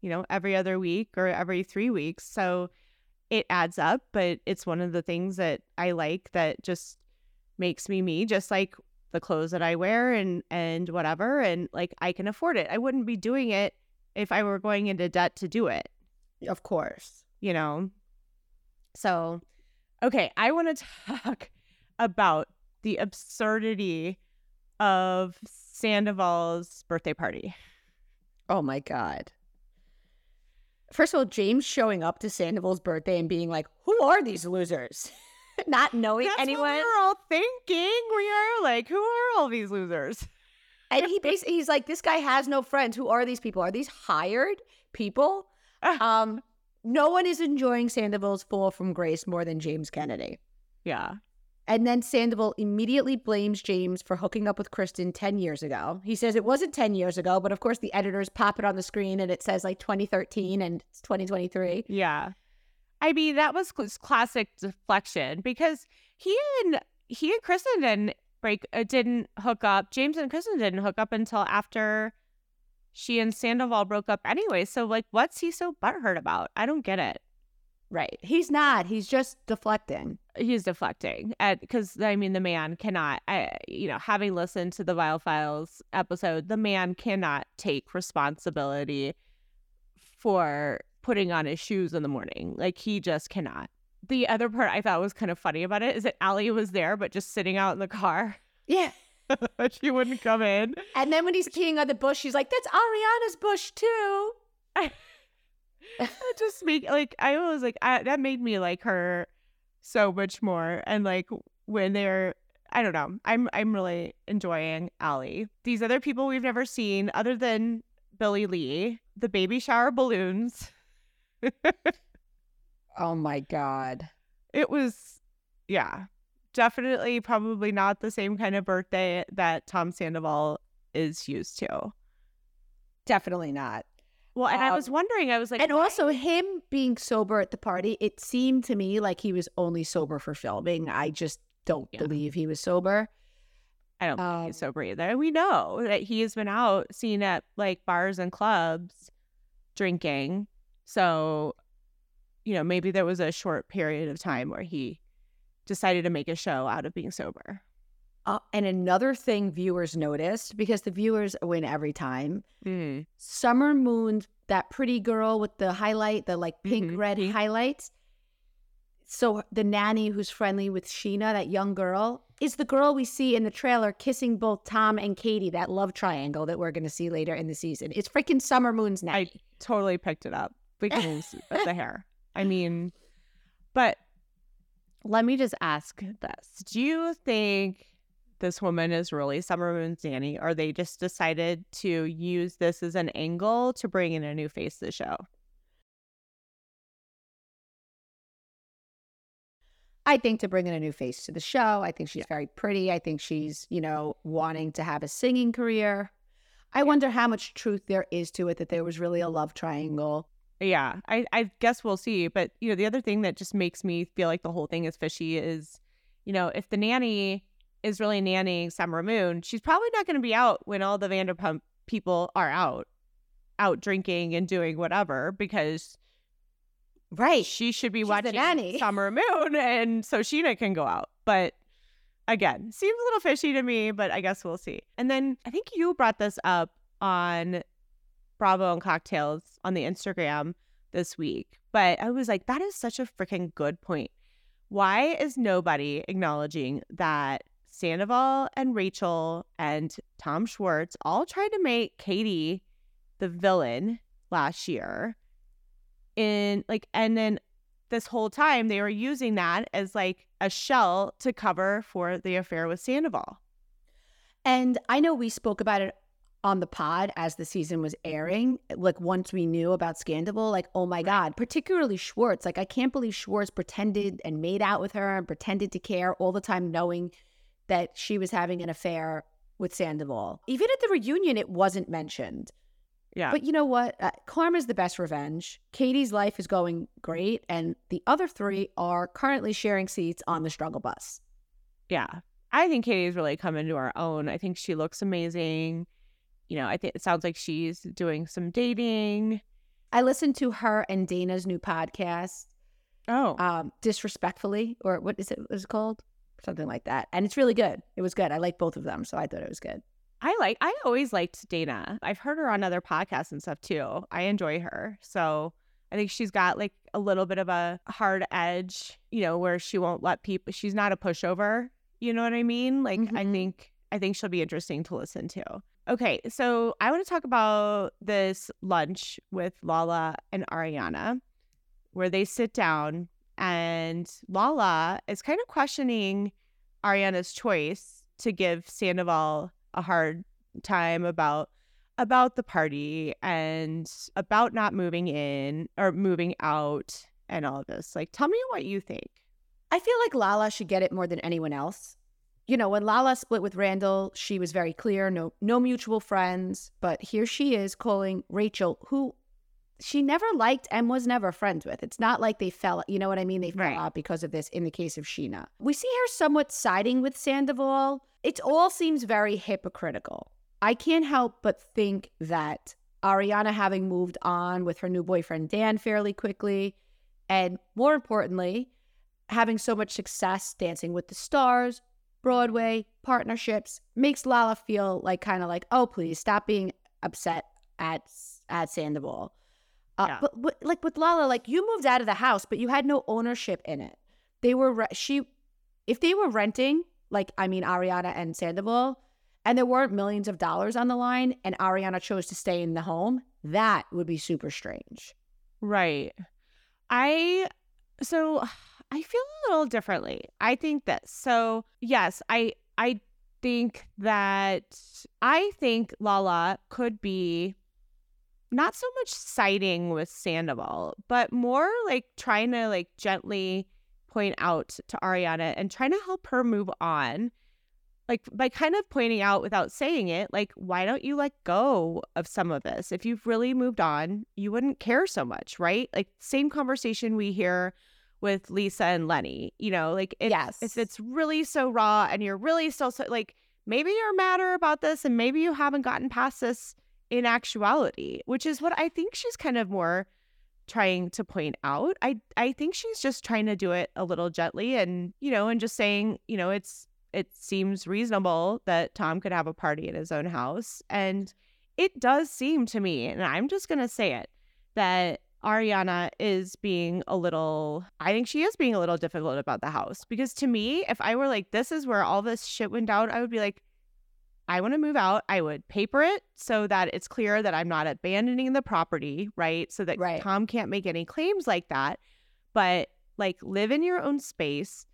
you know, every other week or every three weeks. So it adds up. But it's one of the things that I like that just makes me me, just like the clothes that I wear and and whatever. And like I can afford it. I wouldn't be doing it if I were going into debt to do it Of course. you know. So, okay, I want to talk about the absurdity of Sandoval's birthday party. Oh my God. First of all, James showing up to Sandoval's birthday and being like, who are these losers? Not knowing That's anyone. what we're all thinking. We are like, who are all these losers? And he basically, he's like, this guy has no friends. Who are these people? Are these hired people? um, no one is enjoying Sandoval's fall from grace more than James Kennedy. Yeah. And then Sandoval immediately blames James for hooking up with Kristen 10 years ago. He says it wasn't 10 years ago, but of course the editors pop it on the screen and it says like 2013 and it's 2023. Yeah. I mean, that was classic deflection because he and he and Kristen didn't break, uh, didn't hook up. James and Kristen didn't hook up until after she and Sandoval broke up anyway. So, like, what's he so butthurt about? I don't get it. Right. He's not. He's just deflecting. He's deflecting because I mean the man cannot. I you know having listened to the Vile Files episode, the man cannot take responsibility for putting on his shoes in the morning. Like he just cannot. The other part I thought was kind of funny about it is that Ali was there, but just sitting out in the car. Yeah. she wouldn't come in. And then when he's peeing on the bush, she's like, "That's Ariana's bush too." just make like I was like I, that made me like her so much more. And like when they're I don't know, I'm I'm really enjoying Ali. These other people we've never seen other than Billie Lee, the baby shower balloons. oh my god. It was yeah. Definitely probably not the same kind of birthday that Tom Sandoval is used to. Definitely not. Well, and um, I was wondering, I was like, and why? also him being sober at the party, it seemed to me like he was only sober for filming. I just don't yeah. believe he was sober. I don't um, think he's sober either. We know that he has been out seen at like bars and clubs drinking. So, you know, maybe there was a short period of time where he decided to make a show out of being sober. Uh, and another thing viewers noticed because the viewers win every time. Mm. Summer Moon, that pretty girl with the highlight, the like pink mm-hmm. red highlights. So the nanny who's friendly with Scheana, that young girl, is the girl we see in the trailer kissing both Tom and Katie, that love triangle that we're going to see later in the season. It's freaking Summer Moon's nanny. I totally picked it up because of the hair. I mean, but let me just ask this. Do you think this woman is really Summer Moon's nanny, or they just decided to use this as an angle to bring in a new face to the show? I think to bring in a new face to the show. I think she's yeah. very pretty. I think she's, you mm-hmm. know, wanting to have a singing career. I yeah. wonder how much truth there is to it that there was really a love triangle. Yeah, I, I guess we'll see. But, you know, the other thing that just makes me feel like the whole thing is fishy is, you know, if the nanny is really nannying Summer Moon, she's probably not going to be out when all the Vanderpump people are out, out drinking and doing whatever because right she should be she's watching Summer Moon and so Scheana can go out. But again, seems a little fishy to me, but I guess we'll see. And then I think you brought this up on Bravo and Cocktails on the Instagram this week, but I was like, that is such a freaking good point. Why is nobody acknowledging that Sandoval and Rachel and Tom Schwartz all tried to make Katie the villain last year. In like, and then this whole time they were using that as like a shell to cover for the affair with Sandoval. And I know we spoke about it on the pod as the season was mm-hmm. airing. Like once we knew about Scandal, like, oh my God, particularly Schwartz. Like, I can't believe Schwartz pretended and made out with her and pretended to care all the time, knowing that she was having an affair with Sandoval. Even at the reunion, it wasn't mentioned. Yeah. But you know what? Uh, karma's the best revenge. Katie's life is going great, and the other three are currently sharing seats on the struggle bus. Yeah. I think Katie's really come into her own. I think she looks amazing. You know, I think it sounds like she's doing some dating. I listened to her and Dayna's new podcast. Oh. Um, disrespectfully, or what is it? What is it called? Something like that. And it's really good. It was good. I like both of them, so I thought it was good. I like I always liked Dayna. I've heard her on other podcasts and stuff too. I enjoy her. So I think she's got like a little bit of a hard edge, you know, where she won't let people she's not a pushover. You know what I mean? Like mm-hmm. I think I think she'll be interesting to listen to. Okay, so I want to talk about this lunch with Lala and Ariana, where they sit down and Lala is kind of questioning Ariana's choice to give Sandoval a hard time about about the party and about not moving in or moving out and all of this. Like, tell me what you think. I feel like Lala should get it more than anyone else. You know, when Lala split with Randall, she was very clear, no no mutual friends, but here she is calling Rachel, who she never liked and was never friends with. It's not like they fell, you know what I mean? They fell Right. out because of this in the case of Scheana. We see her somewhat siding with Sandoval. It all seems very hypocritical. I can't help but think that Ariana having moved on with her new boyfriend Dan fairly quickly, and more importantly, having so much success dancing with the stars, Broadway, partnerships, makes Lala feel like kind of like, oh, please stop being upset at at Sandoval. Uh, Yeah. But, but like with Lala, like you moved out of the house, but you had no ownership in it. They were re- she, if they were renting, like I mean Ariana and Sandoval, and there weren't millions of dollars on the line, and Ariana chose to stay in the home, that would be super strange. Right. I so I feel a little differently. I think that So, yes, I I think that I think Lala could be not so much siding with Sandoval, but more like trying to like gently point out to Ariana and trying to help her move on. Like by kind of pointing out without saying it, like, why don't you let go of some of this? If you've really moved on, you wouldn't care so much, right? Like same conversation we hear with Lisa and Lenny. You know, like if, Yes. if it's really so raw and you're really still so like maybe you're madder about this and maybe you haven't gotten past this in actuality, which is what I think she's kind of more trying to point out. I I think she's just trying to do it a little gently and, you know, and just saying, you know, it's it seems reasonable that Tom could have a party at his own house and it does seem to me, and I'm just going to say it, that Ariana is being a little, I think she is being a little difficult about the house. Because to me, if I were like, this is where all this shit went down, I would be like, I want to move out. I would paper it so that it's clear that I'm not abandoning the property, right? So that Right. Tom can't make any claims like that. But like, live in your own space,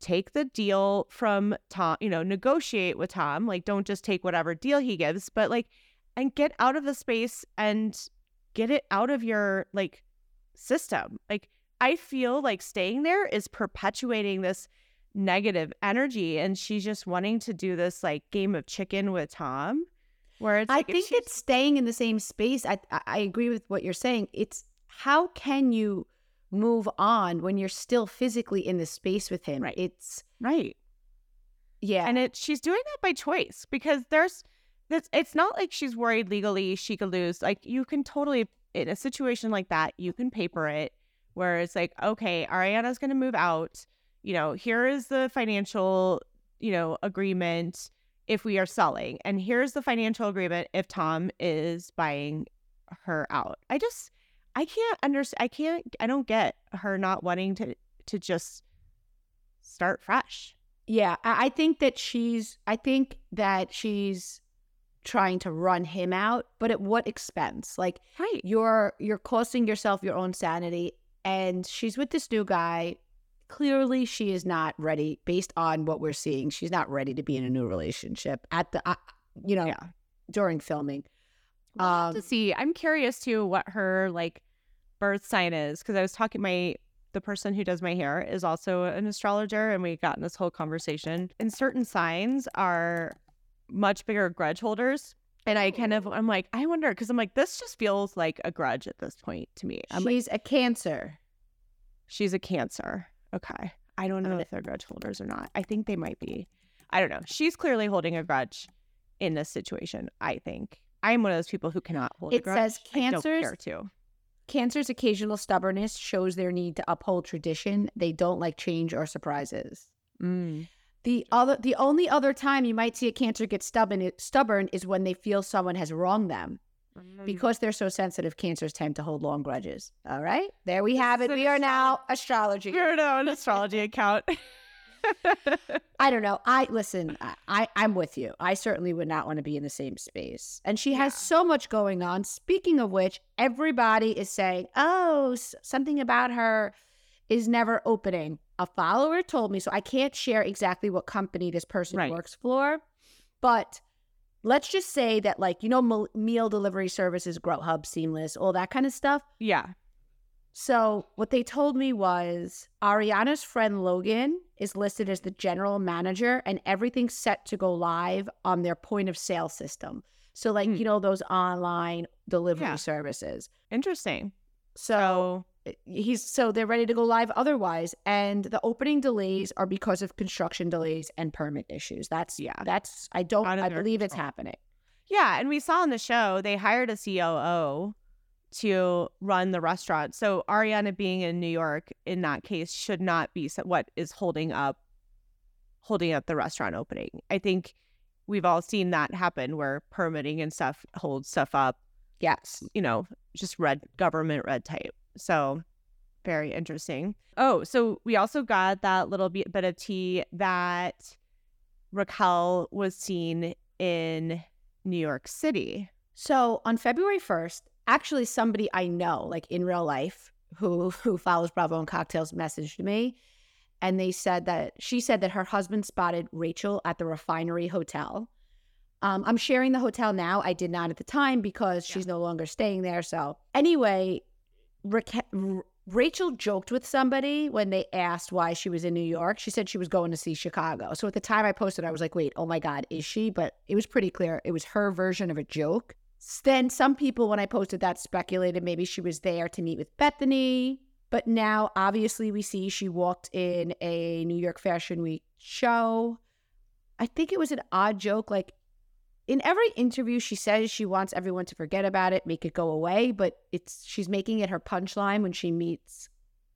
take the deal from Tom, you know, negotiate with Tom. Like, don't just take whatever deal he gives, but like, and get out of the space and get it out of your like system. Like, I feel like staying there is perpetuating this negative energy and she's just wanting to do this like game of chicken with Tom where it's I like think it's staying in the same space. I, I agree with what you're saying. It's how can you move on when you're still physically in the space with him? Right. It's right. yeah. And it she's doing that by choice because there's that's it's not like she's worried legally she could lose. Like you can totally in a situation like that, you can paper it where it's like, okay, Ariana's gonna move out. You know, here is the financial, you know, agreement if we are selling. And here's the financial agreement if Tom is buying her out. I just I can't understand I can't I don't get her not wanting to to just start fresh. Yeah, I think that she's I think that she's trying to run him out, but at what expense? Like Right. you're you're costing yourself your own sanity and she's with this new guy. Clearly she is not ready based on what we're seeing. She's not ready to be in a new relationship at the uh, you know, Yeah. during filming. We'll have to Um, see. I'm curious too what her like birth sign is because I was talking my the person who does my hair is also an astrologer and we got in this whole conversation. And certain signs are much bigger grudge holders. And I kind of I'm like, I wonder because I'm like, this just feels like a grudge at this point to me. I'm like, she's a cancer. she's a cancer. Okay. I don't know if they're grudge holders or not. I think they might be. I don't know. She's clearly holding a grudge in this situation, I think. I'm one of those people who cannot hold a It says cancers-. Cancer's occasional stubbornness shows their need to uphold tradition. They don't like change or surprises. Mm. The other, the only other time you might see a cancer get stubborn, stubborn is when they feel someone has wronged them. Mm. Because they're so sensitive, cancers tend to hold long grudges. All right, there we have it. We are now astrology. You're now an astrology account. I don't know. I listen. I, I I'm with you. I certainly would not want to be in the same space. And she has Yeah. so much going on. Speaking of which, everybody is saying, "Oh, something about her is never opening." A follower told me, so I can't share exactly what company this person Right. works for, but let's just say that, like you know, meal delivery services, Grubhub, Seamless, all that kind of stuff. yeah. So what they told me was Ariana's friend Logan is listed as the general manager and everything's set to go live on their point of sale system. So, like, Hmm. you know, those online delivery Yeah. services. Interesting. So Eh, he's so they're ready to go live otherwise. And the opening delays are because of construction delays and permit issues. That's, Yeah. that's, I don't, I believe it's happening. Yeah, and we saw on the show they hired a COO to run the restaurant. So Ariana being in New York in that case should not be what is holding up holding up the restaurant opening. I think we've all seen that happen where permitting and stuff holds stuff up, Yes. you know, just red government red tape. So very interesting. Oh, so we also got that little bit, of tea that Raquel was seen in New York City. So on February 1st, actually somebody I know, like in real life, who who follows Bravo and Cocktails messaged me and they said that she said that her husband spotted Rachel at the Refinery Hotel. Um, I'm sharing the hotel now. I did not at the time because she's no longer staying there. So anyway, Raque- R- Rachel joked with somebody when they asked why she was in New York. She said she was going to see Chicago. So at the time I posted, I was like, wait, oh my God, is she? But it was pretty clear it was her version of a joke. Then some people, when I posted that, speculated maybe she was there to meet with Bethenny. But now, obviously, we see she walked in a New York Fashion Week show. I think it was an odd joke. Like in every interview, she says she wants everyone to forget about it, make it go away. But it's she's making it her punchline when she meets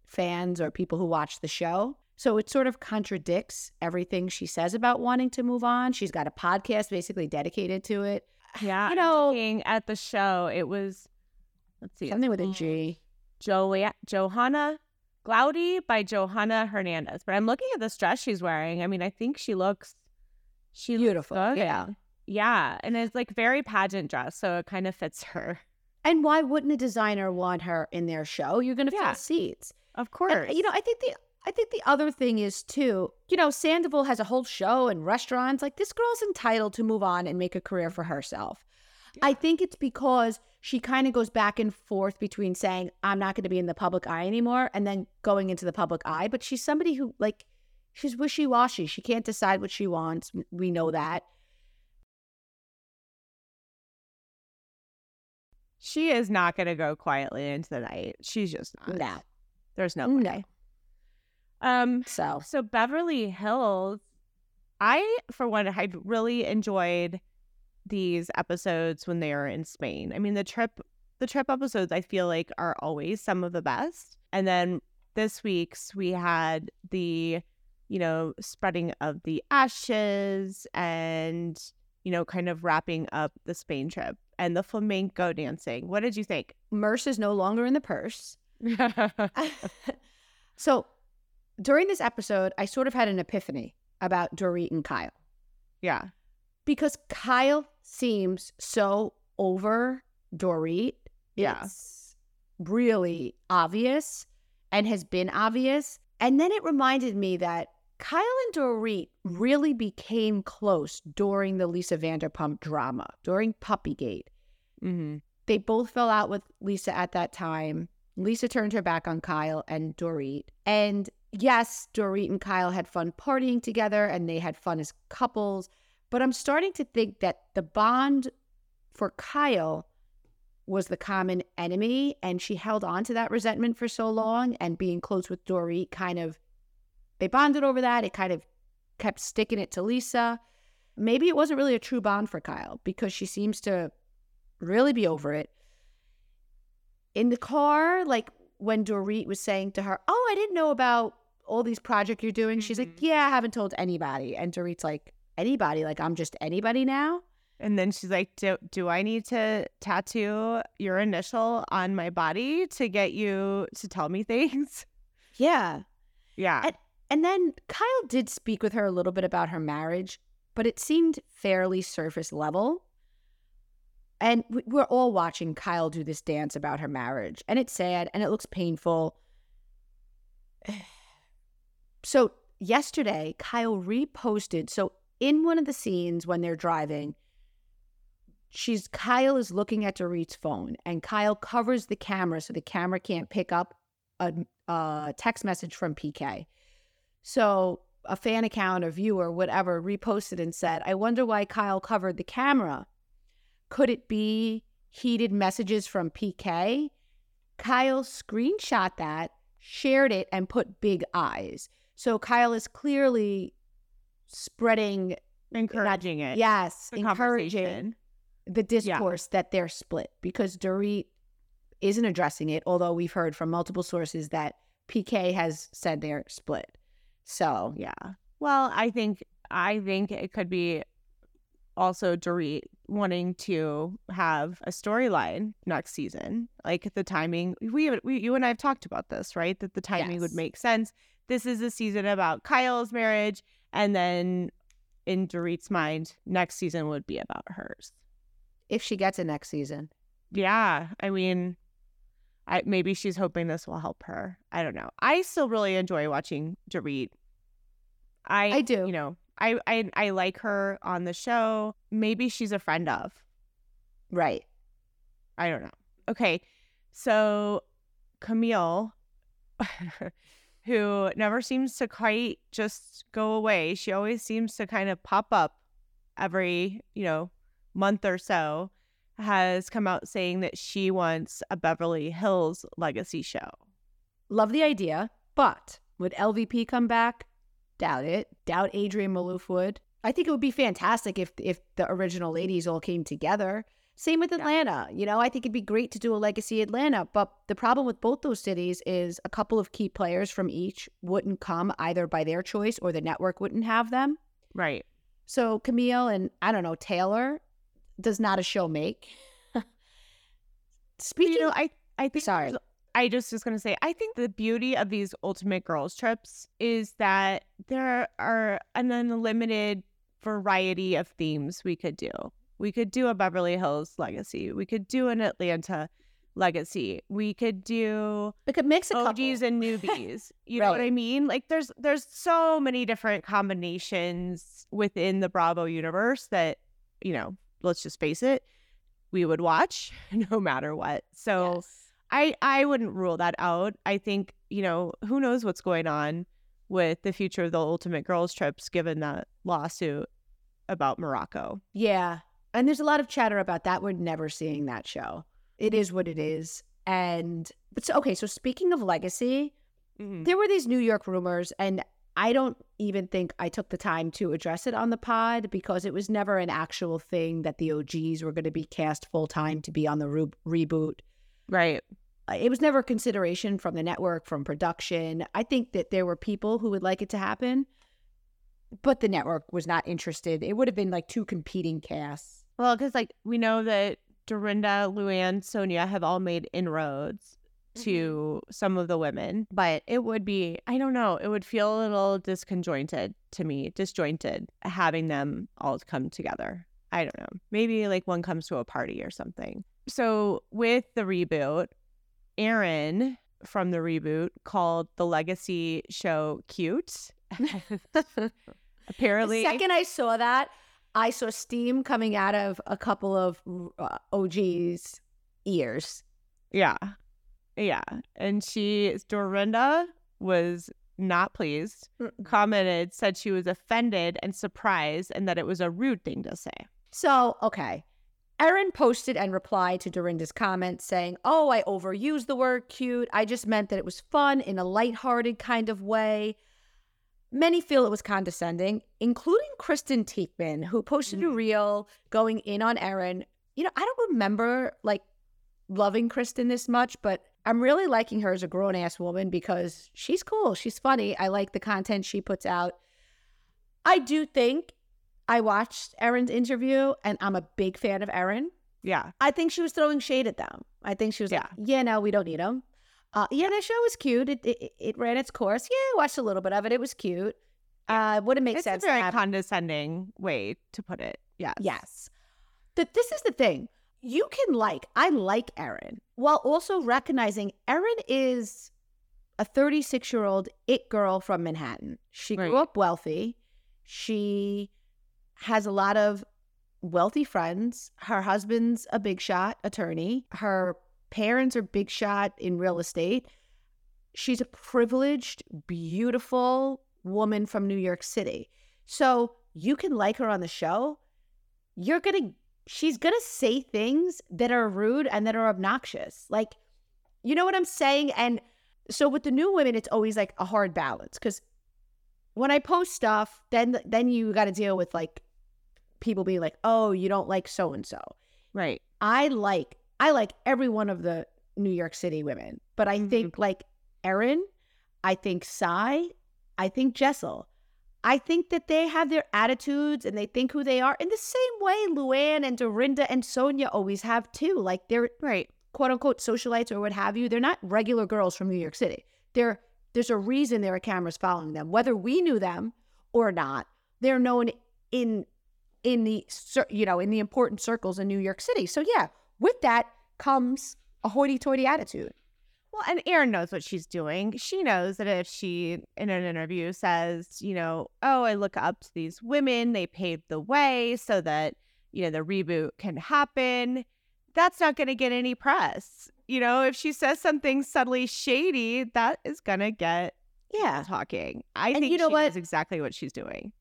fans or people who watch the show. So it sort of contradicts everything she says about wanting to move on. She's got a podcast basically dedicated to it. Yeah, You know- looking at the show, it was let's see, Something with a uh, g it's Johanna Glaudy by Johanna Hernandez. But I'm looking at this dress she's wearing. I mean, I think she looks she looks Beautiful. good. Yeah. Yeah, and it's like very pageant dress, so it kind of fits her. And why wouldn't a designer want her in their show? You're going to Yeah. fill seats. Of course. And, you know, I think the I think the other thing is too, you know, Sandoval has a whole show and restaurants. Like this girl's entitled to move on and make a career for herself. I think it's because she kind of goes back and forth between saying, I'm not going to be in the public eye anymore, and then going into the public eye. But she's somebody who, like, she's wishy washy. She can't decide what she wants. We know that. She is not going to go quietly into the night. She's just not. No. There's no way. No. Um So, So Beverly Hills, I for one had really enjoyed these episodes when they are in Spain. I mean the trip the trip episodes I feel like are always some of the best. And then this week's we had the you know spreading of the ashes and you know kind of wrapping up the Spain trip and the flamenco dancing. What did you think? Merce is no longer in the purse. so during this episode, I sort of had an epiphany about Dorit and Kyle yeah. because Kyle seems so over Dorit. Yeah. It's really obvious and has been obvious. And then it reminded me that Kyle and Dorit really became close during the Lisa Vanderpump drama, during Puppygate. Mm-hmm. They both fell out with Lisa at that time. Lisa turned her back on Kyle and Dorit. And yes, Dorit and Kyle had fun partying together and they had fun as couples. But I'm starting to think that the bond for Kyle was the common enemy. And she held on to that resentment for so long. And being close with Dorit kind of, they bonded over that. It kind of kept sticking it to Lisa. Maybe it wasn't really a true bond for Kyle because she seems to really be over it. In the car, like when Dorit was saying to her, Oh, I didn't know about all these projects you're doing. She's like, mm-hmm. Yeah, I haven't told anybody. And Dorit's like, Anybody? Like, I'm just anybody now? And then she's like, do, do I need to tattoo your initial on my body to get you to tell me things? Yeah. Yeah. And, and then Kyle did speak with her a little bit about her marriage, but it seemed fairly surface level. And we- we're all watching Kyle do this dance about her marriage, and it's sad and it looks painful. So, yesterday, Kyle reposted. So, in one of the scenes when they're driving, she's Kyle is looking at Dorit's phone, and Kyle covers the camera so the camera can't pick up a, a text message from PK. So a fan account, a viewer, whatever, reposted and said, I wonder why Kyle covered the camera. Could it be heated messages from PK? Kyle screenshot that, shared it, and put big eyes. So Kyle is clearly spreading, encouraging it. yes, the encouraging the discourse that they're split because Dorit isn't addressing it, although we've heard from multiple sources that PK has said they're split. So Yeah. Well, I think I think it could be also Dorit wanting to have a storyline next season. Like the timing, we, we you and I have talked about this, right? That the timing would make sense. This is a season about Kyle's marriage, and then in Dorit's mind, next season would be about hers. if she gets it next season, Yeah, I mean, I maybe she's hoping this will help her. I don't know. I still really enjoy watching Dorit. I I do. You know, I I I like her on the show. Maybe she's a friend of. right? I don't know. Okay, so Camille, who never seems to quite just go away. She always seems to kind of pop up every you know month or so. Has come out saying that she wants a Beverly Hills legacy show. Love the idea, but would LVP come back? Doubt it. Doubt Adrienne Maloof would. I think it would be fantastic if if the original ladies all came together. Same with Yeah. Atlanta. You know, I think it'd be great to do a legacy Atlanta, but the problem with both those cities is a couple of key players from each wouldn't come either by their choice or the network wouldn't have them. Right. So Camille and I don't know Taylor does not a show make. Speaking, you know, I I think Sorry. I just was gonna say I think the beauty of these ultimate girls trips is that there are an unlimited variety of themes we could do. We could do a Beverly Hills legacy. We could do an Atlanta legacy. We could do we could mix a couple. OGs and newbies. You know what I mean? Like there's there's so many different combinations within the Bravo universe that, you know, let's just face it, we would watch no matter what. So Yes. I I wouldn't rule that out. I think, you know, who knows what's going on with the future of the Ultimate Girls trips given that lawsuit about Morocco. Yeah. And there's a lot of chatter about that. We're never seeing that show. It is what it is. And but so okay, so speaking of legacy, mm-hmm. there were these New York rumors, and I don't even think I took the time to address it on the pod because it was never an actual thing that the OGs were going to be cast full time to be on the re- reboot. Right. Uh, It was never a consideration from the network, from production. I think that there were people who would like it to happen, but the network was not interested. It would have been like two competing casts. Well, because like we know that Dorinda, Luann, Sonja have all made inroads to some of the women, but it would be, I don't know, it would feel a little disconjointed to me, disjointed having them all come together. I don't know. Maybe like one comes to a party or something. So with the reboot, Erin from the reboot called the legacy show cute. Apparently, The second I saw that, I saw steam coming out of a couple of uh, OG's ears. Yeah. Yeah. And she, Dorinda was not pleased, commented, said she was offended and surprised, and that it was a rude thing to say. So, okay. Erin posted and replied to Dorinda's comment saying, Oh, I overused the word cute. I just meant that it was fun in a lighthearted kind of way. Many feel it was condescending, including Kristen Taekman, who posted a mm. reel going in on Erin. You know, I don't remember like loving Kristen this much, but I'm really liking her as a grown ass woman because she's cool. She's funny. I like the content she puts out. I do think I watched Erin's interview and I'm a big fan of Erin. Yeah. I think she was throwing shade at them. I think she was like, yeah, no, we don't need them. Uh, yeah, that show was cute. It, it it ran its course. Yeah, I watched a little bit of it. It was cute. Uh, wouldn't make It's sense? a to very condescending way to put it. Yes. Yes. That this is the thing. You can like, I like Erin while also recognizing Erin is a 36 year old it girl from Manhattan. She grew up wealthy. She has a lot of wealthy friends. Her husband's a big shot attorney. Her parents are big shot in real estate. She's a privileged, beautiful woman from New York City. So you can like her on the show. You're going to she's gonna say things that are rude and that are obnoxious. Like, you know what I'm saying? And so with the new women, it's always like a hard balance because when I post stuff, then then you got to deal with like people being like, "Oh, you don't like so and so." Right. I like I like every one of the New York City women, but I think mm-hmm. like Erin, I think Sai, I think Jessel. I think that they have their attitudes and they think who they are in the same way Luann and Dorinda and Sonja always have too. Like they're Right. quote unquote socialites or what have you. They're not regular girls from New York City. They're there's a reason there are cameras following them, whether we knew them or not. They're known in in the you know in the important circles in New York City. So yeah, with that comes a hoity-toity attitude. Well, and Erin knows what she's doing. She knows that if she, in an interview, says, you know, oh, I look up to these women, they paved the way so that, you know, the reboot can happen, that's not going to get any press. You know, if she says something subtly shady, that is going to get Yeah. talking. I And think you know she what? knows exactly what she's doing.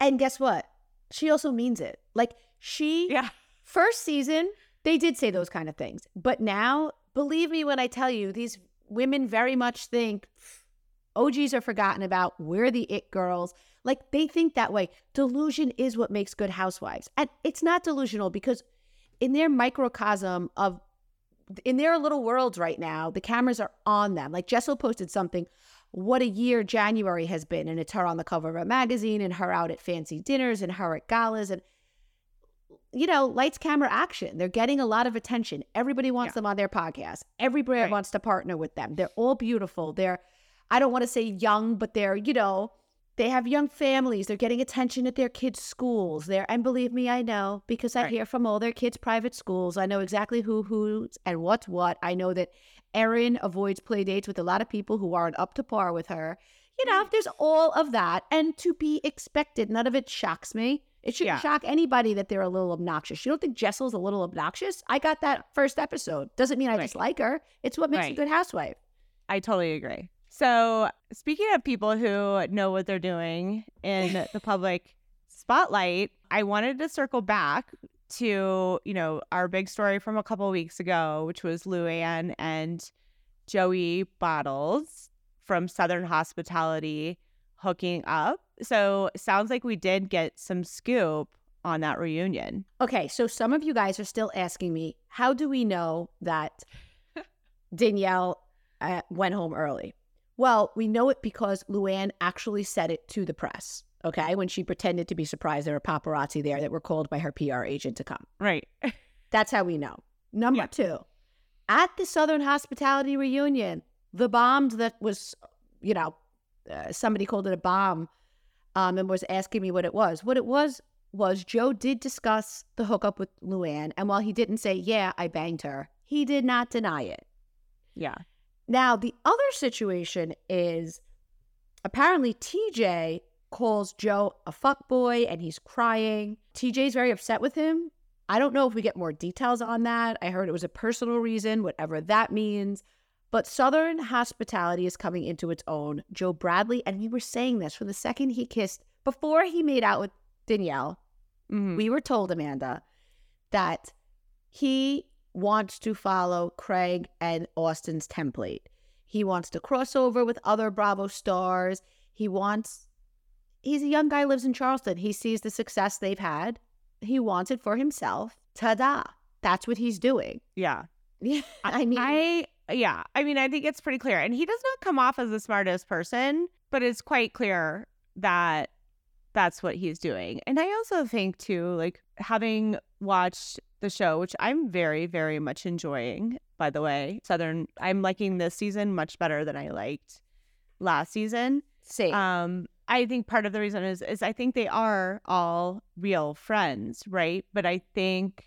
And guess what? She also means it. Like she Yeah. first season, they did say those kind of things. But now, believe me when I tell you, these women very much think oh OGs are forgotten about. We're the it girls. Like they think that way. Delusion is what makes good housewives. And it's not delusional because in their microcosm of in their little worlds right now, the cameras are on them. Like Jessel posted something, what a year January has been. And it's her on the cover of a magazine and her out at fancy dinners and her at galas. And you know, lights, camera, action. They're getting a lot of attention. Everybody wants Yeah. them on their podcast. Every brand Right. wants to partner with them. They're all beautiful. They're, I don't want to say young, but they're, you know, they have young families. They're getting attention at their kids' schools. They're, and believe me, I know because I Right. hear from all their kids' private schools. I know exactly who, who's, and what's what. I know that Erin avoids play dates with a lot of people who aren't up to par with her. You know, there's all of that, and to be expected. None of it shocks me. It shouldn't Yeah. shock anybody that they're a little obnoxious. You don't think Jessel's a little obnoxious? I got that first episode. Doesn't mean I Right. dislike her. It's what makes a good housewife. I totally agree. So, speaking of people who know what they're doing in the public spotlight, I wanted to circle back to, you know, our big story from a couple weeks ago, which was Luann and Joey Bottles from Southern Hospitality hooking up. So, sounds like we did get some scoop on that reunion. Okay, so some of you guys are still asking me, how do we know that Danielle uh, went home early? Well, we know it because Luann actually said it to the press. Okay, when she pretended to be surprised there were paparazzi there that were called by her PR agent to come. Right. That's how we know. Number Yeah. two, at the Southern Hospitality reunion, the bomb that was, you know, uh, somebody called it a bomb um, and was asking me what it was. What it was was Joe did discuss the hookup with Luann. And while he didn't say, yeah, I banged her, he did not deny it. Yeah. Now, the other situation is apparently TJ calls Joe a fuckboy and he's crying. TJ's very upset with him. I don't know if we get more details on that. I heard it was a personal reason, whatever that means. But Southern hospitality is coming into its own. Joe Bradley, and we were saying this from the second he kissed, before he made out with Danielle, Mhm. we were told, Amanda, that he wants to follow Craig and Austin's template. He wants to cross over with other Bravo stars. He wants, he's a young guy, lives in Charleston. He sees the success they've had. He wants it for himself. Ta da. That's what he's doing. Yeah. Yeah. I mean, I yeah, I mean, I think it's pretty clear, and he does not come off as the smartest person, but it's quite clear that that's what he's doing. And I also think too, like having watched the show, which I'm very, very much enjoying. By the way, Southern, I'm liking this season much better than I liked last season. same. Um, I think part of the reason is is I think they are all real friends, right? But I think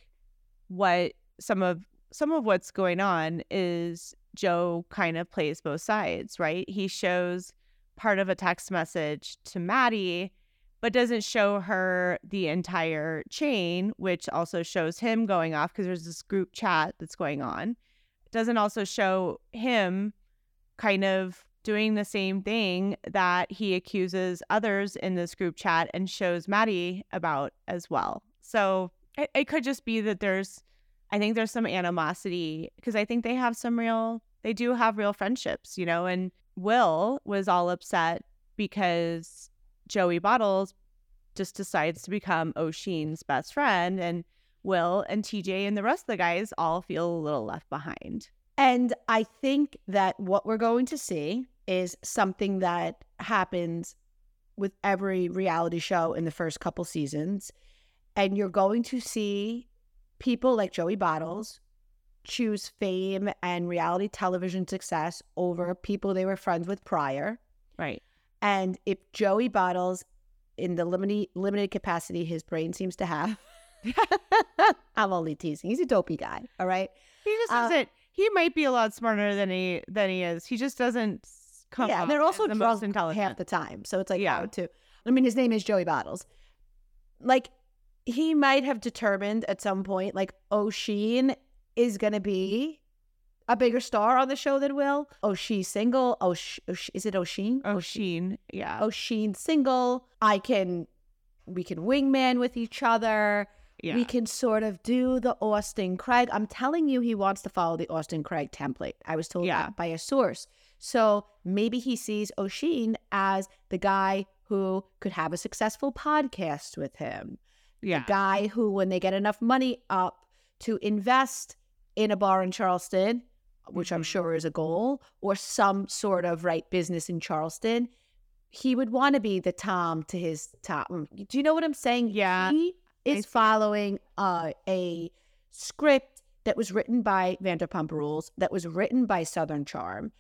what some of some of what's going on is Joe kind of plays both sides, right? He shows part of a text message to Maddie, but doesn't show her the entire chain, which also shows him going off because there's this group chat that's going on. Doesn't also show him kind of doing the same thing that he accuses others in this group chat and shows Maddie about as well. So It, it could just be that there's, I think there's some animosity because I think they have some real, they do have real friendships, you know. And Will was all upset because Joey Bottles just decides to become O'Sheen's best friend, and Will and TJ and the rest of the guys all feel a little left behind. And I think that what we're going to see is something that happens with every reality show in the first couple seasons. And you're going to see people like Joey Bottles choose fame and reality television success over people they were friends with prior. Right. And if Joey Bottles, in the limited limited capacity his brain seems to have, I'm only teasing. He's a dopey guy. All right. He just Uh, doesn't. He might be a lot smarter than he than he is. He just doesn't come. yeah, they're also the most drunk intelligent. half the time. So it's like, Yeah. yeah, too. I mean, his name is Joey Bottles. Like, he might have determined at some point, like, O'Sheen is going to be a bigger star on the show than Will. Oh, she's single. Oh, Sh- O'Sh- is it O'Sheen? O'Sheen, yeah, O'Sheen single. I can, we can wingman with each other. yeah. We can sort of do the Austin Craig. I'm telling you, he wants to follow the Austin Craig template. I was told Yeah. that by a source. So maybe he sees O'Sheen as the guy who could have a successful podcast with him. Yeah. The guy who, when they get enough money up to invest in a bar in Charleston, which I'm Mhm. sure is a goal, or some sort of right business in Charleston, he would want to be the Tom to his Tom. Do you know what I'm saying? Yeah, He is following uh, a script that was written by Vanderpump Rules, that was written by Southern Charm.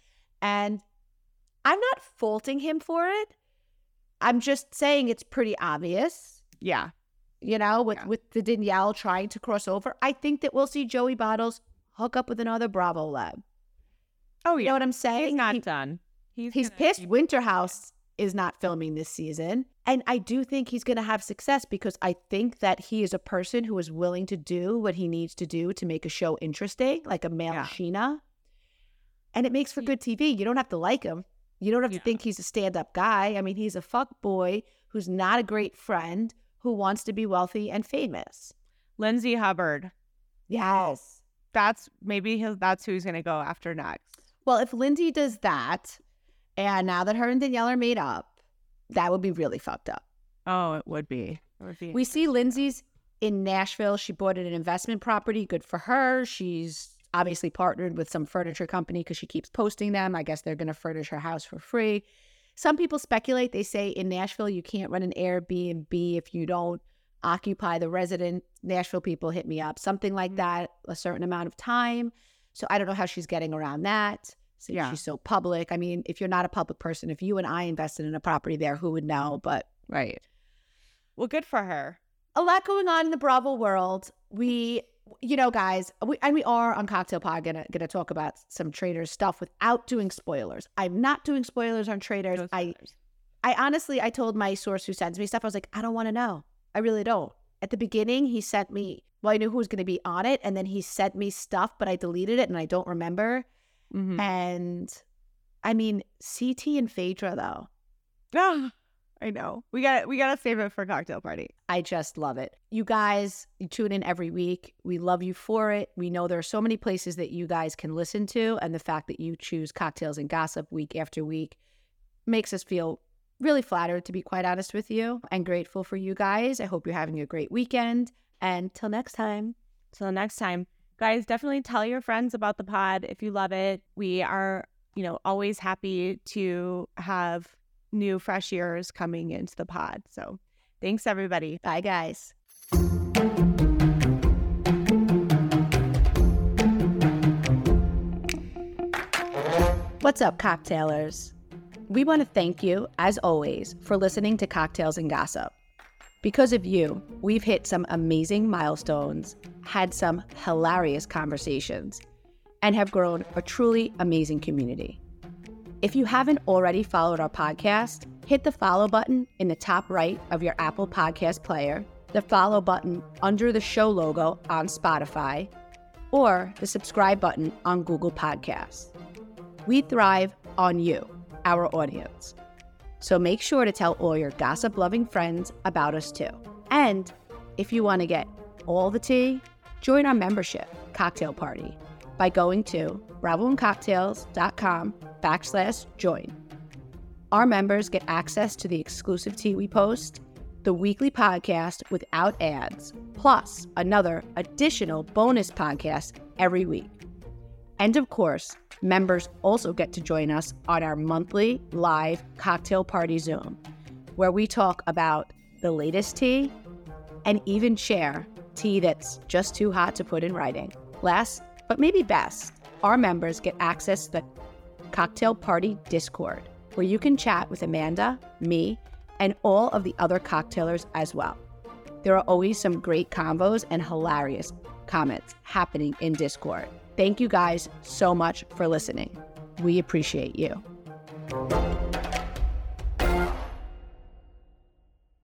And I'm not faulting him for it. I'm just saying it's pretty obvious yeah. You know, with Yeah. with the Danielle trying to cross over. I think that we'll see Joey Bottles hook up with another Bravoleb. Oh You know what I'm saying? He's not He- done. He's he's pissed keep- Winterhouse is not filming this season. And I do think he's going to have success because I think that he is a person who is willing to do what he needs to do to make a show interesting, like a male Yeah. Scheana. And it makes for good TV. You don't have to like him. You don't have Yeah. to think he's a stand up guy. I mean, he's a fuck boy who's not a great friend who wants to be wealthy and famous. Lindsay Hubbard. Yes. That's maybe he'll, that's who he's gonna go after next. Well, if Lindsay does that, and now that her and Danielle are made up, that would be really fucked up. Oh, it would be. It would be. We see Lindsay's in Nashville. She bought an investment property. Good for her. She's obviously partnered with some furniture company because she keeps posting them. I guess they're going to furnish her house for free. Some people speculate. They say in Nashville, you can't run an Airbnb if you don't occupy the resident. Nashville people hit me up, something like mm. that, a certain amount of time. So I don't know how she's getting around that. Since Yeah. she's so public. I mean, if you're not a public person, if you and I invested in a property there, who would know? But right. Well, good for her. a lot going on in the Bravo world. We, you know, guys, we, and we are on Cocktail Pod gonna gonna talk about some Traitors stuff without doing spoilers. I'm not doing spoilers on Traitors. No I, spoilers. I honestly, I told my source who sends me stuff, I was like, I don't want to know. I really don't. At the beginning, he sent me. Well, I knew who was going to be on it, and then he sent me stuff, but I deleted it and I don't remember. Mhm. And I mean, CT and Phaedra though. I know. We got we gotta save it for cocktail party. I just love it. You guys, you tune in every week. We love you for it. We know there are so many places that you guys can listen to, and the fact that you choose cocktails and gossip week after week makes us feel really flattered, to be quite honest with you, and grateful for you guys. I hope you're having a great weekend. And till next time. Till next time, guys, definitely tell your friends about the pod if you love it. We are, you know, always happy to have new fresh ears coming into the pod. So thanks everybody. Bye, guys. What's up, cocktailers? We want to thank you, as always, for listening to Cocktails and Gossip. Because of you, we've hit some amazing milestones, had some hilarious conversations, and have grown a truly amazing community. If you haven't already followed our podcast, hit the follow button in the top right of your Apple Podcast player, the follow button under the show logo on Spotify, or the subscribe button on Google Podcasts. We thrive on you, our audience. So make sure to tell all your gossip loving friends about us too. And if you want to get all the tea? Join our membership cocktail party by going to bravoandcocktails.com backslash join. Our members get access to the exclusive tea we post, the weekly podcast without ads, plus another additional bonus podcast every week. And of course, members also get to join us on our monthly live cocktail party Zoom, where we talk about the latest tea and even share tea that's just too hot to put in writing. Last, but maybe best, our members get access to the Cocktail Party Discord, where you can chat with Amanda, me, and all of the other cocktailers as well. There are always some great combos and hilarious comments happening in Discord. Thank you guys so much for listening. We appreciate you.